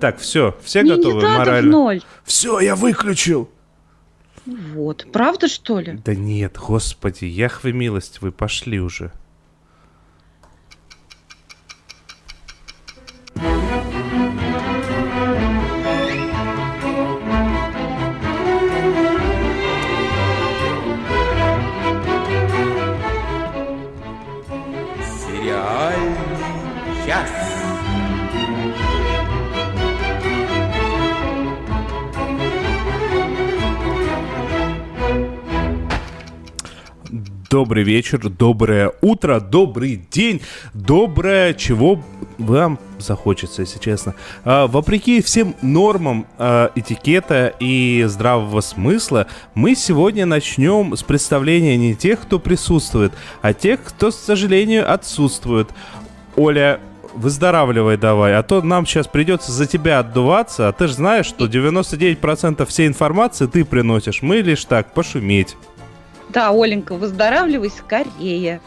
Так, все, все Мне готовы не надо в морально? ноль. Все, я выключил. Вот, правда что ли? Да нет, господи, Яхве милость, вы пошли уже. Добрый вечер, доброе утро, добрый день, доброе чего вам захочется, если честно. А, вопреки всем нормам а, этикета и здравого смысла, мы сегодня начнем с представления не тех, кто присутствует, а тех, кто, к сожалению, отсутствует. Оля, выздоравливай давай, а то нам сейчас придется за тебя отдуваться, а ты же знаешь, что 99% всей информации ты приносишь, мы лишь так, пошуметь. Да, Оленька, выздоравливай скорее.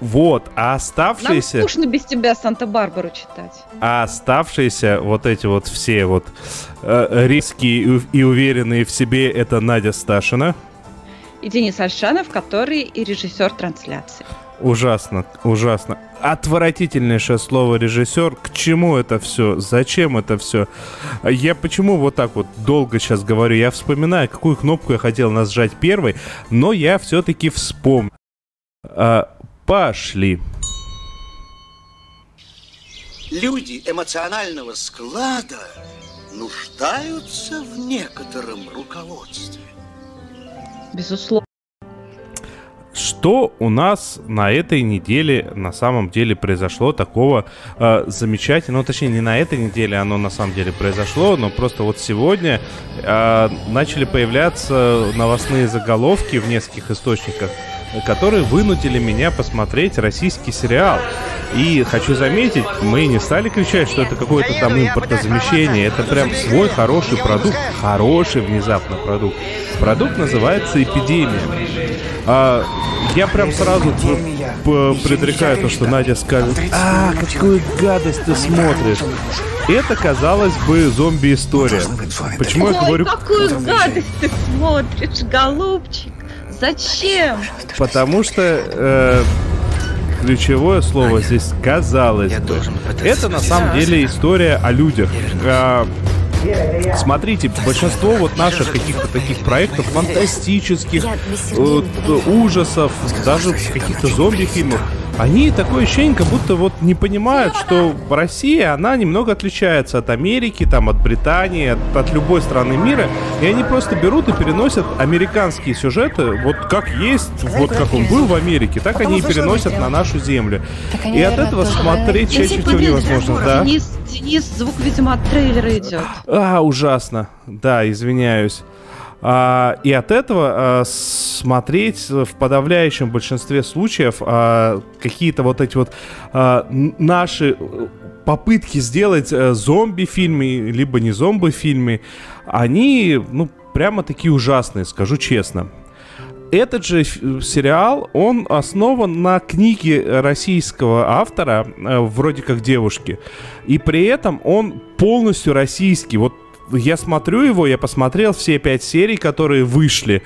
Вот, а Нам оставшиеся, скучно без тебя Санта-Барбару читать. а оставшиеся вот эти вот все вот э, риски и, и уверенные в себе, это Надя Сташина. И Денис Альшанов, который и режиссер трансляции. Ужасно, ужасно. Отвратительнейшее слово режиссер. К чему это все? Зачем это все? Я почему вот так вот долго сейчас говорю? Я вспоминаю, какую кнопку я хотел нажать первой, но я все-таки вспомнил. А, пошли. Люди эмоционального склада нуждаются в некотором руководстве. Безусловно. Что у нас на этой неделе на самом деле произошло такого э, замечательного, ну точнее не на этой неделе оно на самом деле произошло, но просто вот сегодня э, начали появляться новостные заголовки в нескольких источниках, которые вынудили меня посмотреть российский сериал. И хочу заметить, мы не стали кричать, что это какое-то там импортозамещение, это прям свой хороший продукт, хороший внезапно продукт. Продукт называется «Эпидемия». А, я прям сразу предрекаю то, что Надя скажет, а, какую гадость ты смотришь. Это, казалось бы, зомби-история. Почему я Ой, говорю какую гадость ты смотришь, голубчик. Зачем? Потому что э, ключевое слово здесь казалось бы. Это на самом деле история о людях. А, Смотрите, большинство вот наших каких-то таких проектов фантастических, э, ужасов, даже каких-то зомби-фильмов, они такое ощущение, как будто вот не понимают, что Россия, она немного отличается от Америки, там, от Британии, от, от любой страны мира, и они просто берут и переносят американские сюжеты, вот как есть, вот как он был в Америке, так они и переносят на нашу землю. И от этого смотреть чаще всего невозможно, да. Денис, Денис, звук, видимо, от трейлера идет. А, ужасно. Да, извиняюсь. А, и от этого а, смотреть в подавляющем большинстве случаев а, какие-то вот эти вот а, наши э, попытки сделать э, зомби-фильмы, либо не зомби-фильмы, они, ну, прямо такие ужасные, скажу честно. Этот же сериал, он основан на книге российского автора, э, вроде как девушки, и при этом он полностью российский. Вот я смотрю его, я посмотрел все пять серий, которые вышли,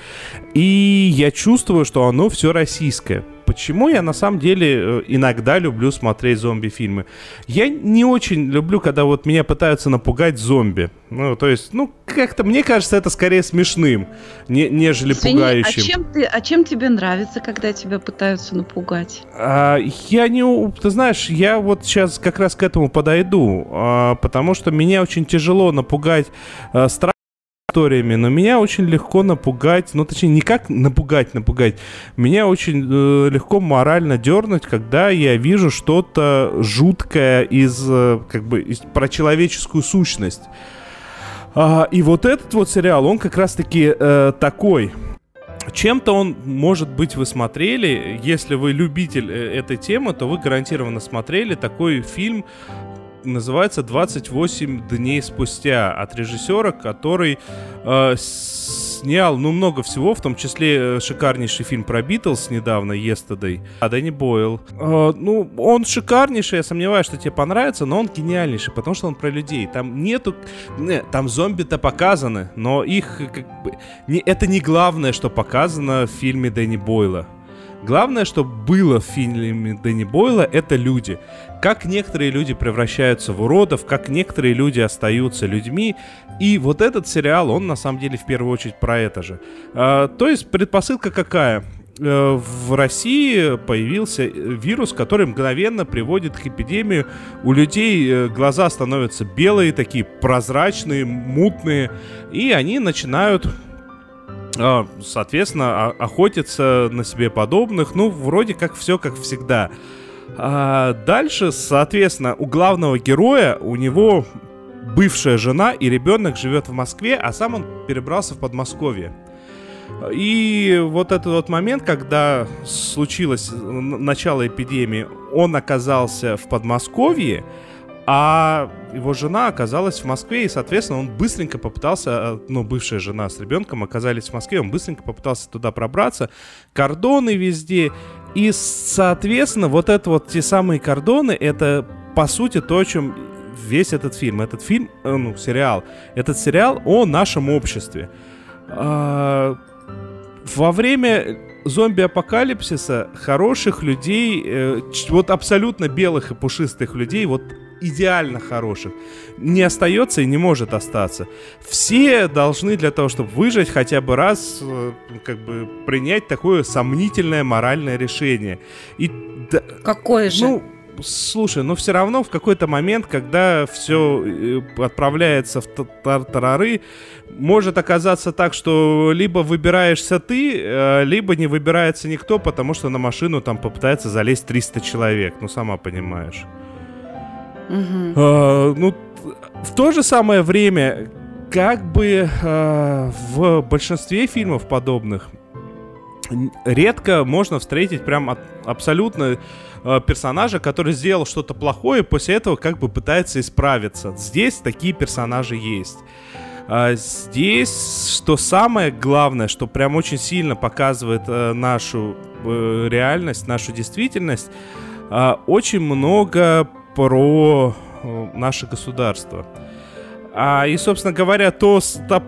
и я чувствую, что оно все российское. Почему я на самом деле э, иногда люблю смотреть зомби-фильмы? Я не очень люблю, когда вот меня пытаются напугать зомби. Ну, то есть, ну, как-то мне кажется, это скорее смешным, не- нежели Извини, а пугающим. чем, ты, а чем тебе нравится, когда тебя пытаются напугать? А, я не... Ты знаешь, я вот сейчас как раз к этому подойду, а, потому что меня очень тяжело напугать а, страшными историями, но меня очень легко напугать, ну точнее не как напугать, напугать, меня очень э, легко морально дернуть, когда я вижу что-то жуткое из, э, как бы, из, про человеческую сущность. А, и вот этот вот сериал, он как раз-таки э, такой. Чем-то он, может быть, вы смотрели. Если вы любитель э, этой темы, то вы гарантированно смотрели такой фильм. Называется «28 дней спустя» от режиссера, который э, снял, ну, много всего, в том числе э, шикарнейший фильм про Битлз недавно, Yesterday. А Дэнни Бойл. Э, ну, он шикарнейший, я сомневаюсь, что тебе понравится, но он гениальнейший, потому что он про людей. Там нету... Не, там зомби-то показаны, но их как бы... Не, это не главное, что показано в фильме Дэнни Бойла. Главное, что было в фильме Дэнни Бойла, это люди. Как некоторые люди превращаются в уродов, как некоторые люди остаются людьми. И вот этот сериал, он на самом деле в первую очередь про это же. А, то есть предпосылка какая? Э, в России появился вирус, который мгновенно приводит к эпидемии. У людей э, глаза становятся белые, такие прозрачные, мутные, и они начинают соответственно, охотиться на себе подобных. Ну, вроде как все как всегда. А дальше, соответственно, у главного героя, у него бывшая жена и ребенок живет в Москве, а сам он перебрался в Подмосковье. И вот этот вот момент, когда случилось начало эпидемии, он оказался в Подмосковье, а его жена оказалась в Москве, и, соответственно, он быстренько попытался, э, ну, бывшая жена с ребенком оказались в Москве, он быстренько попытался туда пробраться, кордоны везде, и, соответственно, вот это вот те самые кордоны, это, по сути, то, о чем весь этот фильм. Этот фильм, э, ну, сериал, этот сериал о нашем обществе. А, во время зомби-апокалипсиса хороших людей, э, вот абсолютно белых и пушистых людей, вот идеально хороших, не остается и не может остаться. Все должны для того, чтобы выжить, хотя бы раз э, как бы принять такое сомнительное моральное решение. И Какое же? Ну, слушай, но все равно в какой-то момент, когда все э, отправляется в тартарары, может оказаться так, что либо выбираешься ты, э, либо не выбирается никто, потому что на машину там попытается залезть 300 человек, ну сама понимаешь. Угу. А, ну, в то же самое время, как бы а, в большинстве фильмов подобных редко можно встретить прям от, абсолютно э, персонажа, который сделал что-то плохое, и после этого как бы пытается исправиться. Здесь такие персонажи есть. А здесь, что самое главное, что прям очень сильно показывает э, нашу э, реальность, нашу действительность, э, очень много про э, наше государство. А, и, собственно говоря, то,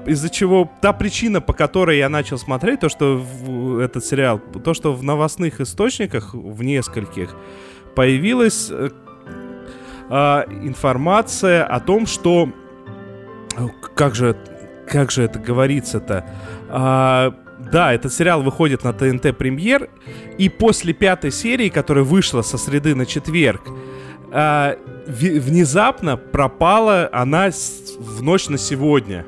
из-за чего, та причина, по которой я начал смотреть то, что в, этот сериал, то, что в новостных источниках, в нескольких, появилась э, э, информация о том, что... Как же, как же это говорится-то? А, да, этот сериал выходит на ТНТ премьер, и после пятой серии, которая вышла со среды на четверг, а, внезапно пропала она в ночь на сегодня.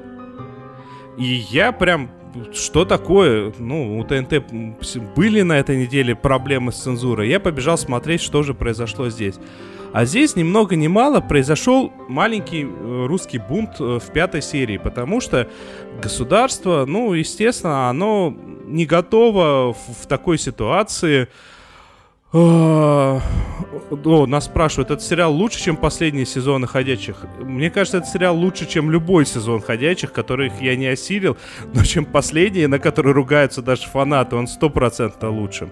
И я прям что такое? Ну, у ТНТ были на этой неделе проблемы с цензурой. Я побежал смотреть, что же произошло здесь. А здесь ни много ни мало произошел маленький э, русский бунт э, в пятой серии, потому что государство, ну, естественно, оно не готово в, в такой ситуации о, нас спрашивают, этот сериал лучше, чем последние сезоны «Ходячих»? Мне кажется, этот сериал лучше, чем любой сезон «Ходячих», которых я не осилил, но чем последние, на которые ругаются даже фанаты, он стопроцентно лучше.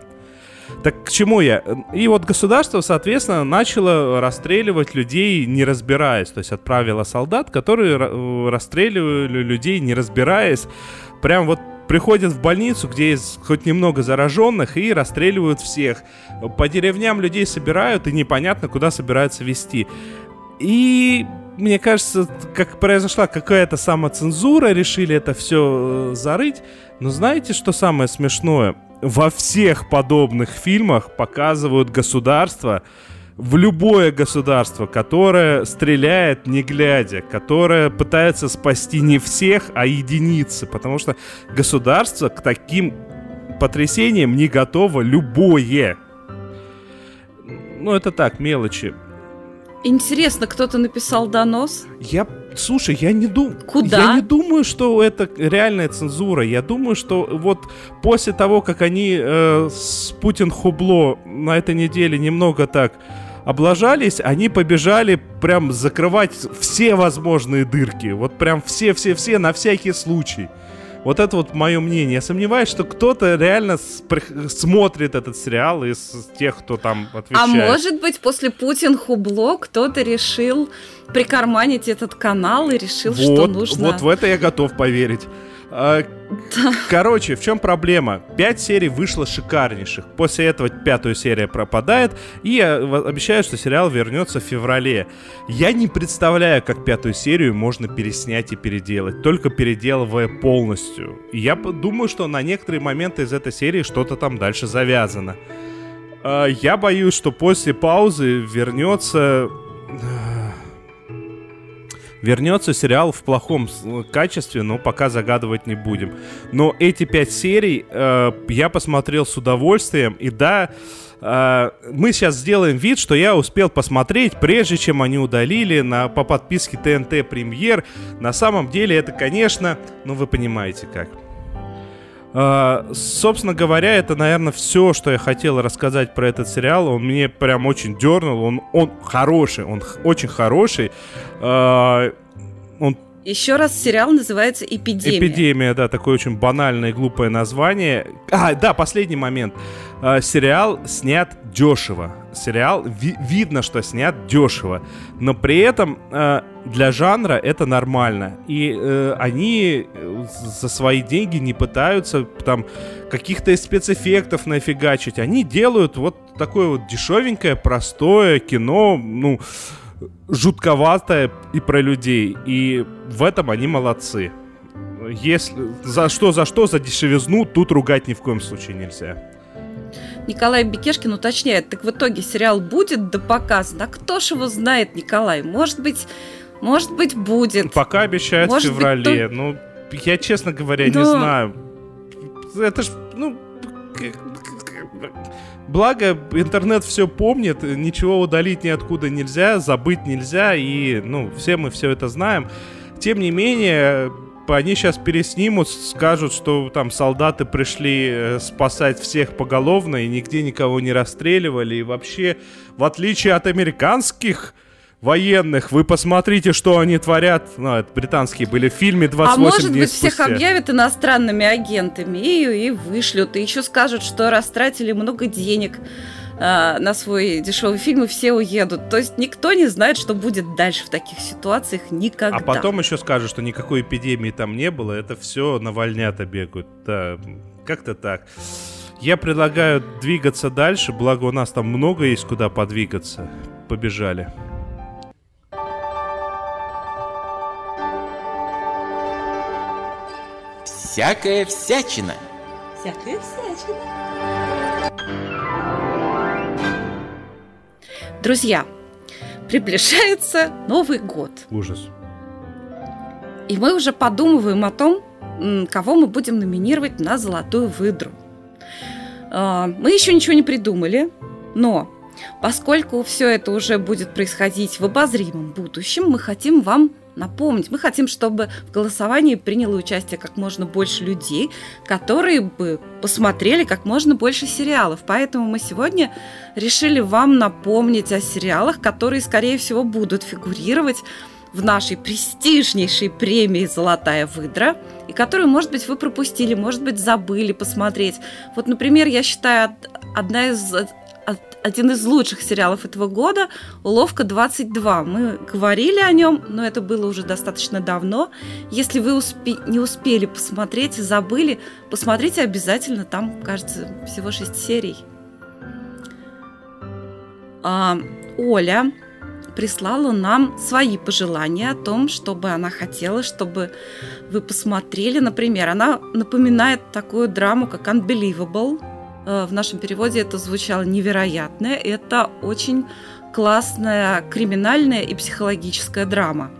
Так к чему я? И вот государство, соответственно, начало расстреливать людей, не разбираясь. То есть отправило солдат, которые расстреливали людей, не разбираясь. Прям вот приходят в больницу, где есть хоть немного зараженных, и расстреливают всех. По деревням людей собирают, и непонятно, куда собираются вести. И мне кажется, как произошла какая-то самоцензура, решили это все э, зарыть. Но знаете, что самое смешное? Во всех подобных фильмах показывают государство, в любое государство, которое стреляет не глядя, которое пытается спасти не всех, а единицы, потому что государство к таким потрясениям не готово любое. Ну, это так, мелочи. Интересно, кто-то написал донос? Я, слушай, я не думаю... Куда? Я не думаю, что это реальная цензура. Я думаю, что вот после того, как они э, с Путин Хубло на этой неделе немного так облажались, они побежали прям закрывать все возможные дырки. Вот прям все-все-все на всякий случай. Вот это вот мое мнение. Я сомневаюсь, что кто-то реально смотрит этот сериал из тех, кто там а отвечает. А может быть, после Путин Хубло кто-то решил прикарманить этот канал и решил, вот, что нужно... Вот в это я готов поверить. А, короче, в чем проблема? Пять серий вышло шикарнейших. После этого пятую серия пропадает. И обещаю, что сериал вернется в феврале. Я не представляю, как пятую серию можно переснять и переделать. Только переделывая полностью. Я думаю, что на некоторые моменты из этой серии что-то там дальше завязано. А, я боюсь, что после паузы вернется Вернется сериал в плохом качестве, но пока загадывать не будем. Но эти пять серий э, я посмотрел с удовольствием, и да, э, мы сейчас сделаем вид, что я успел посмотреть, прежде чем они удалили на, по подписке ТНТ Премьер. На самом деле это, конечно, ну вы понимаете как. Uh, собственно говоря, это, наверное, все, что я хотел рассказать про этот сериал. Он мне прям очень дернул. Он, он хороший, он очень хороший. Uh, он еще раз сериал называется «Эпидемия». «Эпидемия», да, такое очень банальное и глупое название. А, да, последний момент. Э, сериал снят дешево. Сериал, ви- видно, что снят дешево. Но при этом э, для жанра это нормально. И э, они за свои деньги не пытаются там каких-то спецэффектов нафигачить. Они делают вот такое вот дешевенькое, простое кино, ну жутковатое и про людей. И в этом они молодцы. Если за что, за что, за дешевизну тут ругать ни в коем случае нельзя. Николай Бекешкин уточняет, так в итоге сериал будет до показа? А кто ж его знает, Николай? Может быть, может быть, будет. Пока обещают Может в феврале. Быть, то... Ну, я, честно говоря, Но... не знаю. Это ж, ну, Благо, интернет все помнит, ничего удалить ниоткуда нельзя, забыть нельзя, и, ну, все мы все это знаем. Тем не менее, они сейчас переснимут, скажут, что там солдаты пришли э, спасать всех поголовно и нигде никого не расстреливали. И вообще, в отличие от американских военных. Вы посмотрите, что они творят. Ну, это британские были в фильме 28 А может дней быть, спустя. всех объявят иностранными агентами и, и вышлют. И еще скажут, что растратили много денег э, на свой дешевый фильм, и все уедут. То есть никто не знает, что будет дальше в таких ситуациях никогда. А потом еще скажут, что никакой эпидемии там не было. Это все навальнята бегают. Да, как-то так. Я предлагаю двигаться дальше, благо у нас там много есть куда подвигаться. Побежали. всякая всячина. Всякая всячина. Друзья, приближается Новый год. Ужас. И мы уже подумываем о том, кого мы будем номинировать на золотую выдру. А, мы еще ничего не придумали, но поскольку все это уже будет происходить в обозримом будущем, мы хотим вам напомнить. Мы хотим, чтобы в голосовании приняло участие как можно больше людей, которые бы посмотрели как можно больше сериалов. Поэтому мы сегодня решили вам напомнить о сериалах, которые, скорее всего, будут фигурировать в нашей престижнейшей премии «Золотая выдра», и которую, может быть, вы пропустили, может быть, забыли посмотреть. Вот, например, я считаю, одна из один из лучших сериалов этого года «Уловка 22». Мы говорили о нем, но это было уже достаточно давно. Если вы успе- не успели посмотреть и забыли, посмотрите обязательно. Там, кажется, всего шесть серий. А, Оля прислала нам свои пожелания о том, чтобы она хотела, чтобы вы посмотрели. Например, она напоминает такую драму, как «Unbelievable», в нашем переводе это звучало невероятное. Это очень классная криминальная и психологическая драма.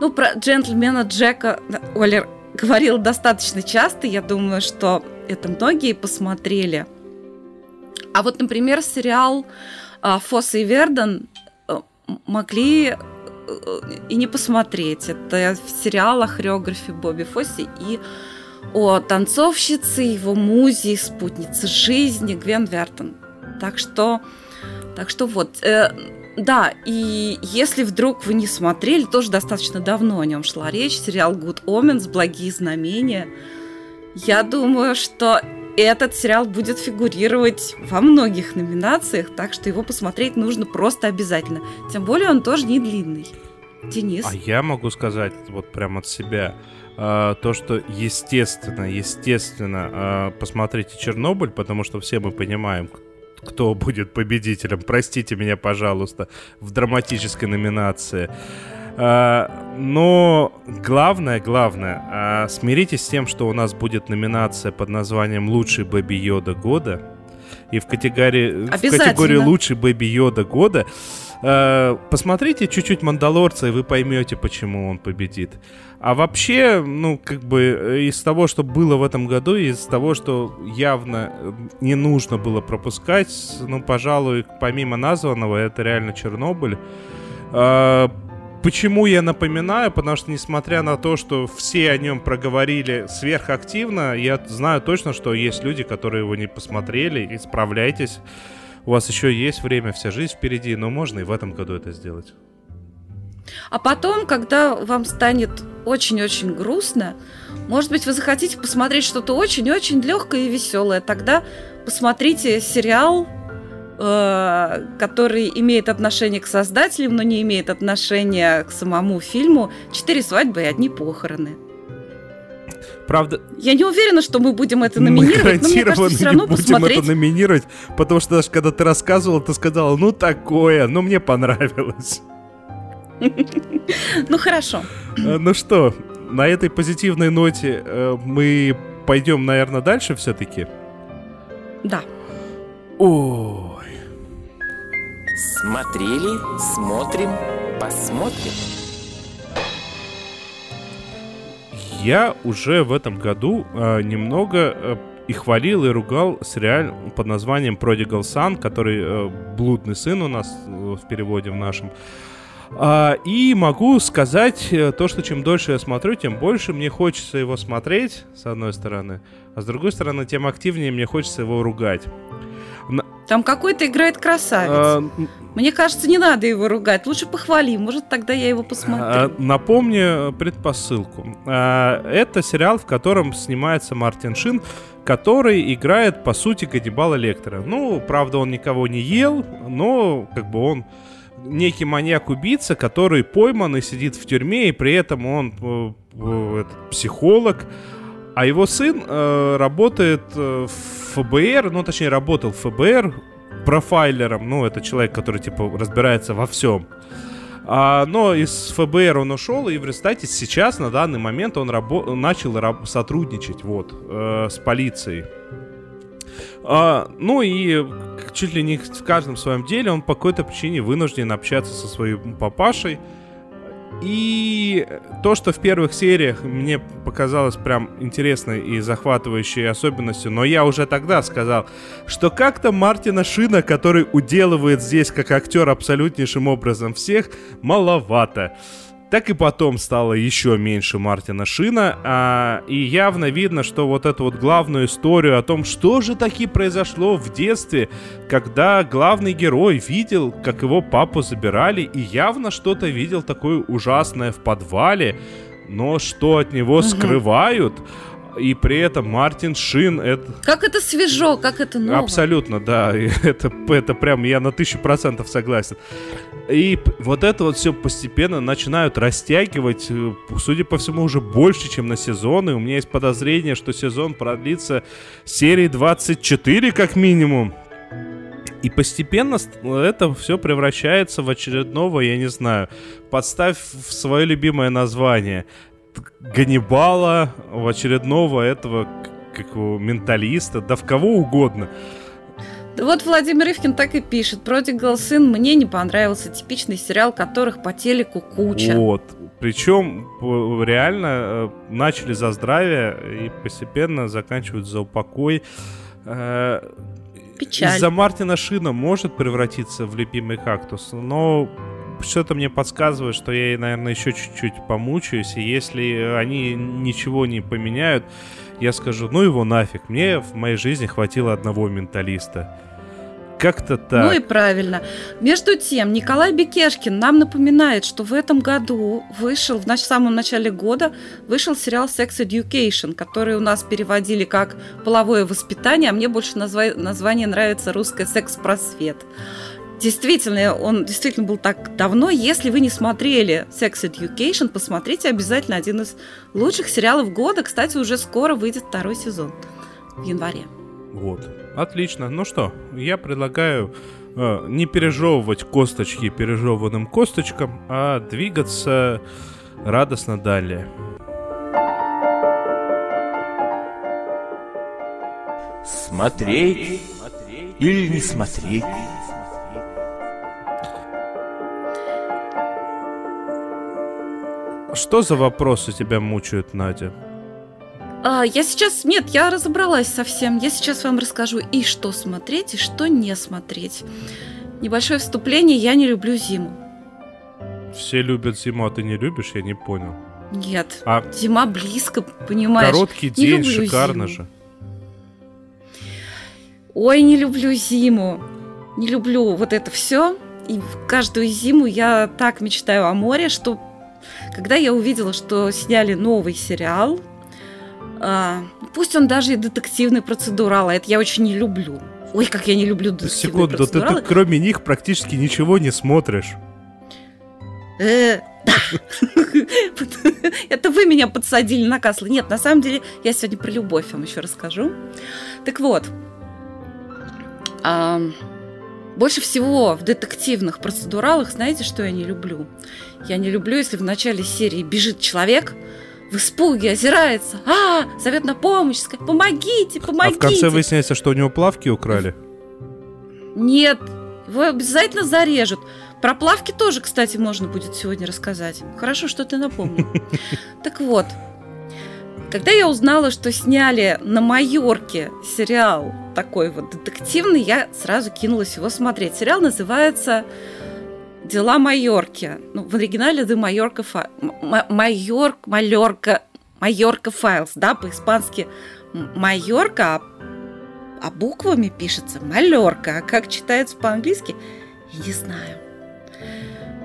Ну, про джентльмена Джека Олер говорил достаточно часто. Я думаю, что это многие посмотрели. А вот, например, сериал э, Фосс и Верден э, могли и не посмотреть. Это сериал о хореографе Бобби Фосси и о танцовщице, его музе, спутнице жизни Гвен Вертон. Так что, так что вот. Э, Да, и если вдруг вы не смотрели, тоже достаточно давно о нем шла речь, сериал Good Omens, Благие знамения. Я думаю, что этот сериал будет фигурировать во многих номинациях, так что его посмотреть нужно просто обязательно. Тем более он тоже не длинный. Денис. А я могу сказать вот прямо от себя э, то, что естественно, естественно, э, посмотрите Чернобыль, потому что все мы понимаем, кто будет победителем. Простите меня, пожалуйста, в драматической номинации. А, но главное, главное, а, смиритесь с тем, что у нас будет номинация под названием «Лучший Бэби Йода года». И в категории, в категории «Лучший Бэби Йода года» а, посмотрите чуть-чуть «Мандалорца», и вы поймете, почему он победит. А вообще, ну, как бы из того, что было в этом году, из того, что явно не нужно было пропускать, ну, пожалуй, помимо названного, это реально Чернобыль. Почему я напоминаю? Потому что, несмотря на то, что все о нем проговорили сверхактивно, я знаю точно, что есть люди, которые его не посмотрели. Исправляйтесь. У вас еще есть время, вся жизнь впереди, но можно и в этом году это сделать. А потом, когда вам станет очень-очень грустно, может быть, вы захотите посмотреть что-то очень-очень легкое и веселое. Тогда посмотрите сериал Э, который имеет отношение к создателям, но не имеет отношения к самому фильму «Четыре свадьбы и одни похороны». Правда. Я не уверена, что мы будем это номинировать, но мне кажется, все равно не будем посмотреть. это номинировать, потому что даже когда ты рассказывала, ты сказала, ну такое, ну мне понравилось. Ну хорошо. Э, ну что, на этой позитивной ноте э, мы пойдем, наверное, дальше все-таки? Да. О, Смотрели, смотрим, посмотрим. Я уже в этом году э, немного э, и хвалил, и ругал сериал под названием Prodigal Son, который э, блудный сын у нас э, в переводе в нашем. А, и могу сказать э, то, что чем дольше я смотрю, тем больше мне хочется его смотреть, с одной стороны, а с другой стороны, тем активнее мне хочется его ругать. Там какой-то играет красавец. А, Мне кажется, не надо его ругать. Лучше похвали. Может, тогда я его посмотрю. А, напомню предпосылку. А, это сериал, в котором снимается Мартин Шин, который играет, по сути, Ганнибала Лектора. Ну, правда, он никого не ел, но как бы он некий маньяк-убийца, который пойман и сидит в тюрьме, и при этом он э, э, психолог, а его сын э, работает э, в ФБР, ну, точнее, работал в ФБР профайлером, ну, это человек, который, типа, разбирается во всем. А, но из ФБР он ушел, и в результате сейчас, на данный момент, он рабо- начал раб- сотрудничать, вот, э, с полицией. А, ну и чуть ли не в каждом своем деле он по какой-то причине вынужден общаться со своим папашей, и то, что в первых сериях мне показалось прям интересной и захватывающей особенностью, но я уже тогда сказал, что как-то Мартина Шина, который уделывает здесь как актер абсолютнейшим образом всех, маловато так и потом стало еще меньше Мартина Шина, а, и явно видно, что вот эту вот главную историю о том, что же таки произошло в детстве, когда главный герой видел, как его папу забирали, и явно что-то видел такое ужасное в подвале, но что от него скрывают, и при этом Мартин Шин это... Как это свежо, как это ново. Абсолютно, да, это, это прям я на тысячу процентов согласен. И вот это вот все постепенно начинают растягивать, э, судя по всему, уже больше, чем на сезон. И у меня есть подозрение, что сезон продлится серии 24 как минимум. И постепенно это все превращается в очередного, я не знаю, подставь в свое любимое название. Ганнибала, в очередного этого как его, менталиста, да в кого угодно. Да вот Владимир Ивкин так и пишет. «Продигал сын» мне не понравился. Типичный сериал, которых по телеку куча. Вот. Причем реально э, начали за здравие и постепенно заканчивают за упокой. Э, Печаль. Из-за Мартина Шина может превратиться в любимый кактус, но что-то мне подсказывает, что я, наверное, еще чуть-чуть помучаюсь, и если они ничего не поменяют, я скажу, ну его нафиг, мне в моей жизни хватило одного менталиста. Как-то так. Ну и правильно. Между тем, Николай Бекешкин нам напоминает, что в этом году вышел, в самом начале года, вышел сериал Sex Education, который у нас переводили как «Половое воспитание», а мне больше назва- название нравится «Русское секс-просвет». Действительно, он действительно был так давно. Если вы не смотрели Sex Education, посмотрите обязательно один из лучших сериалов года. Кстати, уже скоро выйдет второй сезон в январе. Вот. Отлично. Ну что, я предлагаю э, не пережевывать косточки пережеванным косточкам, а двигаться радостно далее. Смотреть или не смотреть? Что за вопросы тебя мучают, Надя? А, я сейчас... Нет, я разобралась совсем. Я сейчас вам расскажу и что смотреть, и что не смотреть. Небольшое вступление. Я не люблю зиму. Все любят зиму, а ты не любишь? Я не понял. Нет. А Зима близко, понимаешь? короткий день, шикарно зиму. же. Ой, не люблю зиму. Не люблю вот это все. И каждую зиму я так мечтаю о море, что когда я увидела, что сняли новый сериал, а, пусть он даже и детективный процедурал, а это я очень не люблю. Ой, как я не люблю детективные Секунду, ты, ты процедуралы. кроме них практически ничего не смотришь. Э, да. Это вы меня подсадили на каслы. Нет, на самом деле, я сегодня про любовь вам еще расскажу. Так вот, больше всего в детективных процедуралах, знаете, что я не люблю? Я не люблю, если в начале серии бежит человек, в испуге озирается, а, зовет на помощь, сказать, помогите, А помогите. в конце выясняется, что у него плавки украли. Нет, его обязательно зарежут. Про плавки тоже, кстати, можно будет сегодня рассказать. Хорошо, что ты напомнил. Так вот, когда я узнала, что сняли на Майорке сериал такой вот детективный, я сразу кинулась его смотреть. Сериал называется «Дела Майорки». Ну, в оригинале «The Mallorca Fi- М- Майорк, Малерка, Майорка Files», да, по-испански Майорка, а а буквами пишется Малерка. А как читается по-английски, я не знаю.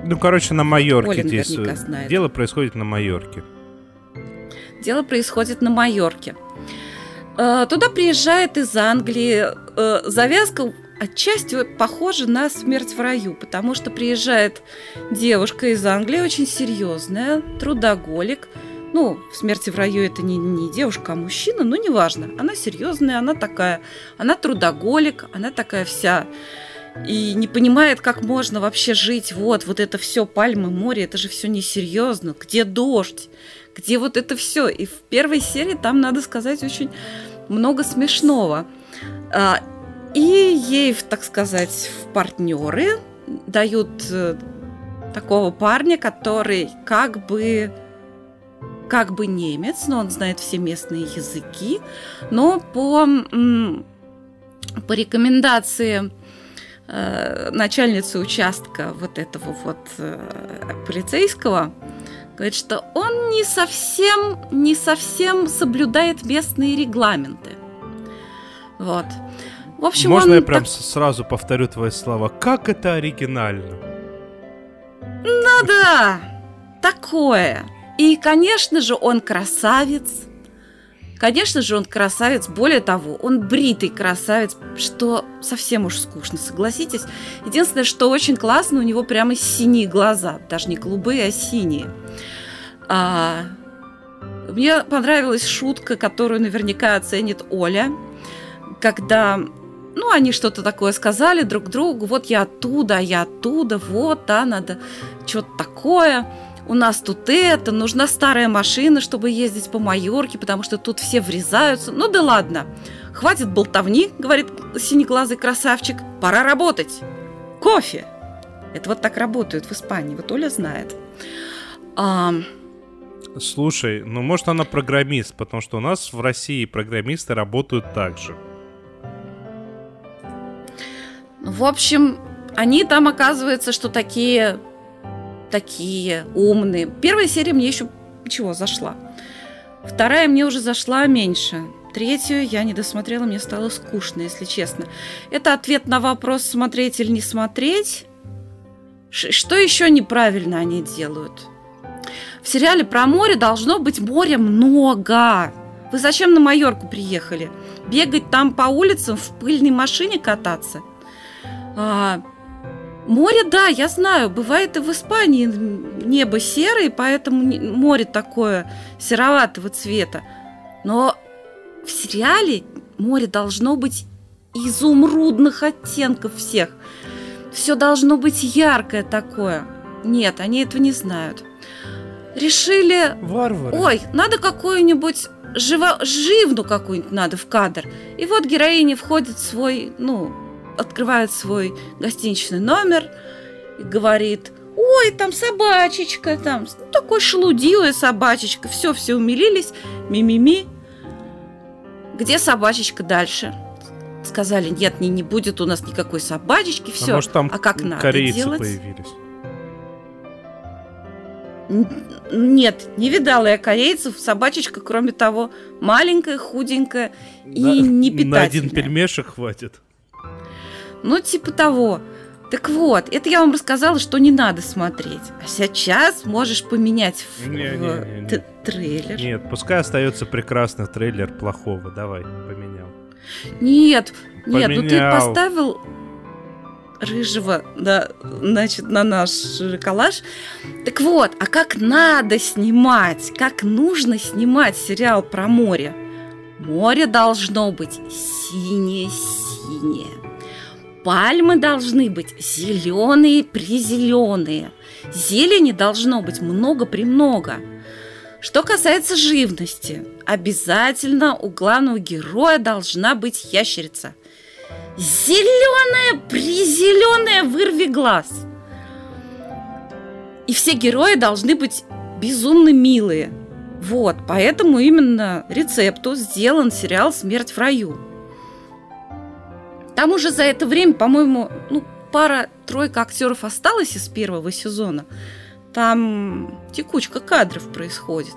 Ну, короче, на Майорке Оля действует. знает. Дело происходит на Майорке. Дело происходит на Майорке. Э, Туда приезжает из Англии. э, Завязка отчасти похожа на смерть в раю, потому что приезжает девушка из Англии, очень серьезная, трудоголик. Ну, в смерти в раю это не, не девушка, а мужчина, но неважно. Она серьезная, она такая, она трудоголик, она такая вся и не понимает, как можно вообще жить. Вот, вот это все пальмы, море, это же все несерьезно. Где дождь? Где вот это все? И в первой серии там, надо сказать, очень много смешного. А, И ей, так сказать, в партнеры дают э, такого парня, который как бы как бы немец, но он знает все местные языки, но по, по рекомендации э, начальницы участка вот этого вот э, полицейского, говорит, что он не совсем, не совсем соблюдает местные регламенты. Вот. В общем, Можно я прям так- сразу повторю твои слова? Как это оригинально? Ну да, такое. И, конечно же, он красавец. Конечно же, он красавец. Более того, он бритый красавец, что совсем уж скучно, согласитесь. Единственное, что очень классно, у него прямо синие глаза. Даже не голубые, а синие. А, мне понравилась шутка, которую наверняка оценит Оля, когда ну, они что-то такое сказали друг другу, вот я оттуда, а я оттуда, вот, да, надо что-то такое. У нас тут это, нужна старая машина, чтобы ездить по Майорке, потому что тут все врезаются. Ну да ладно, хватит болтовни, говорит синеглазый красавчик, пора работать. Кофе. Это вот так работают в Испании, вот Оля знает. А, Слушай, ну может она программист, потому что у нас в России программисты работают так же. В общем, они там оказывается, что такие, такие умные. Первая серия мне еще чего зашла. Вторая мне уже зашла меньше. третью я не досмотрела, мне стало скучно, если честно. Это ответ на вопрос, смотреть или не смотреть. Ш- что еще неправильно они делают? В сериале про море должно быть моря много. Вы зачем на Майорку приехали? Бегать там по улицам в пыльной машине кататься? А, море, да, я знаю, бывает и в Испании небо серое, поэтому море такое сероватого цвета. Но в сериале море должно быть изумрудных оттенков всех. Все должно быть яркое такое. Нет, они этого не знают. Решили Варвары. Ой, надо какую-нибудь живо... живну какую-нибудь надо в кадр. И вот героиня входит в свой, ну, открывает свой гостиничный номер и говорит, ой, там собачечка, там ну, такой шелудивая собачечка. Все, все умилились, ми-ми-ми. Где собачечка дальше? Сказали, нет, не, не будет у нас никакой собачечки, А все. может, там а как надо делать? появились? Нет, не видала я корейцев. Собачечка, кроме того, маленькая, худенькая и На- не На один пельмешек хватит. Ну, типа того. Так вот, это я вам рассказала, что не надо смотреть. А сейчас можешь поменять в, Не-не-не-не. в т- трейлер. Нет, пускай остается прекрасный трейлер плохого. Давай, поменял. Нет, нет, ну ты Поменял. поставил рыжего, да, значит, на наш коллаж. Так вот, а как надо снимать, как нужно снимать сериал про море? Море должно быть синее-синее. Пальмы должны быть зеленые-призеленые. Зелени должно быть много-премного. Что касается живности, обязательно у главного героя должна быть ящерица. Зеленая, призеленая, вырви глаз. И все герои должны быть безумно милые. Вот, поэтому именно рецепту сделан сериал «Смерть в раю». Там уже за это время, по-моему, ну, пара-тройка актеров осталось из первого сезона. Там текучка кадров происходит.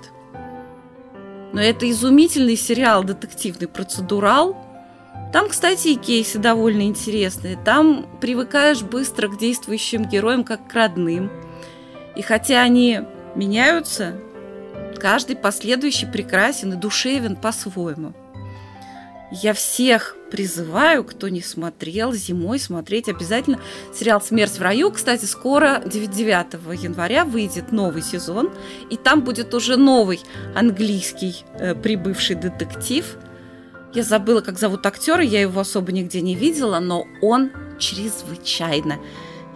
Но это изумительный сериал детективный процедурал. Там, кстати, и кейсы довольно интересные. Там привыкаешь быстро к действующим героям как к родным. И хотя они меняются, каждый последующий прекрасен и душевен по-своему. Я всех призываю, кто не смотрел, зимой смотреть обязательно сериал «Смерть в раю». Кстати, скоро, 9 января, выйдет новый сезон, и там будет уже новый английский э, прибывший детектив. Я забыла, как зовут актера, я его особо нигде не видела, но он чрезвычайно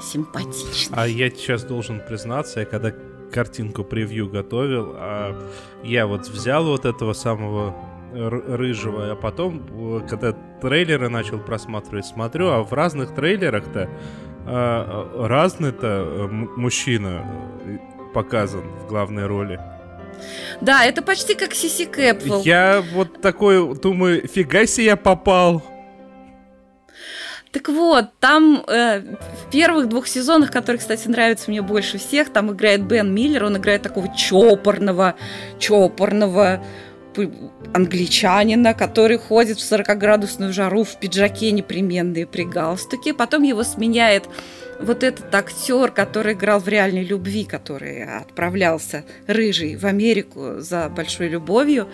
симпатичный. А я сейчас должен признаться, я когда картинку превью готовил, а я вот взял вот этого самого рыжего, а потом, э, когда трейлеры начал просматривать, смотрю, а в разных трейлерах-то а, разный-то э, мужчина э, показан в главной роли. Да, это почти как Сиси Кэпвелл. Я вот такой думаю, фига себе я попал. Так вот, там э, в первых двух сезонах, которые, кстати, нравятся мне больше всех, там играет Бен Миллер, он играет такого чопорного, чопорного англичанина, который ходит в 40-градусную жару в пиджаке непременные при галстуке. Потом его сменяет вот этот актер, который играл в реальной любви, который отправлялся рыжий в Америку за большой любовью.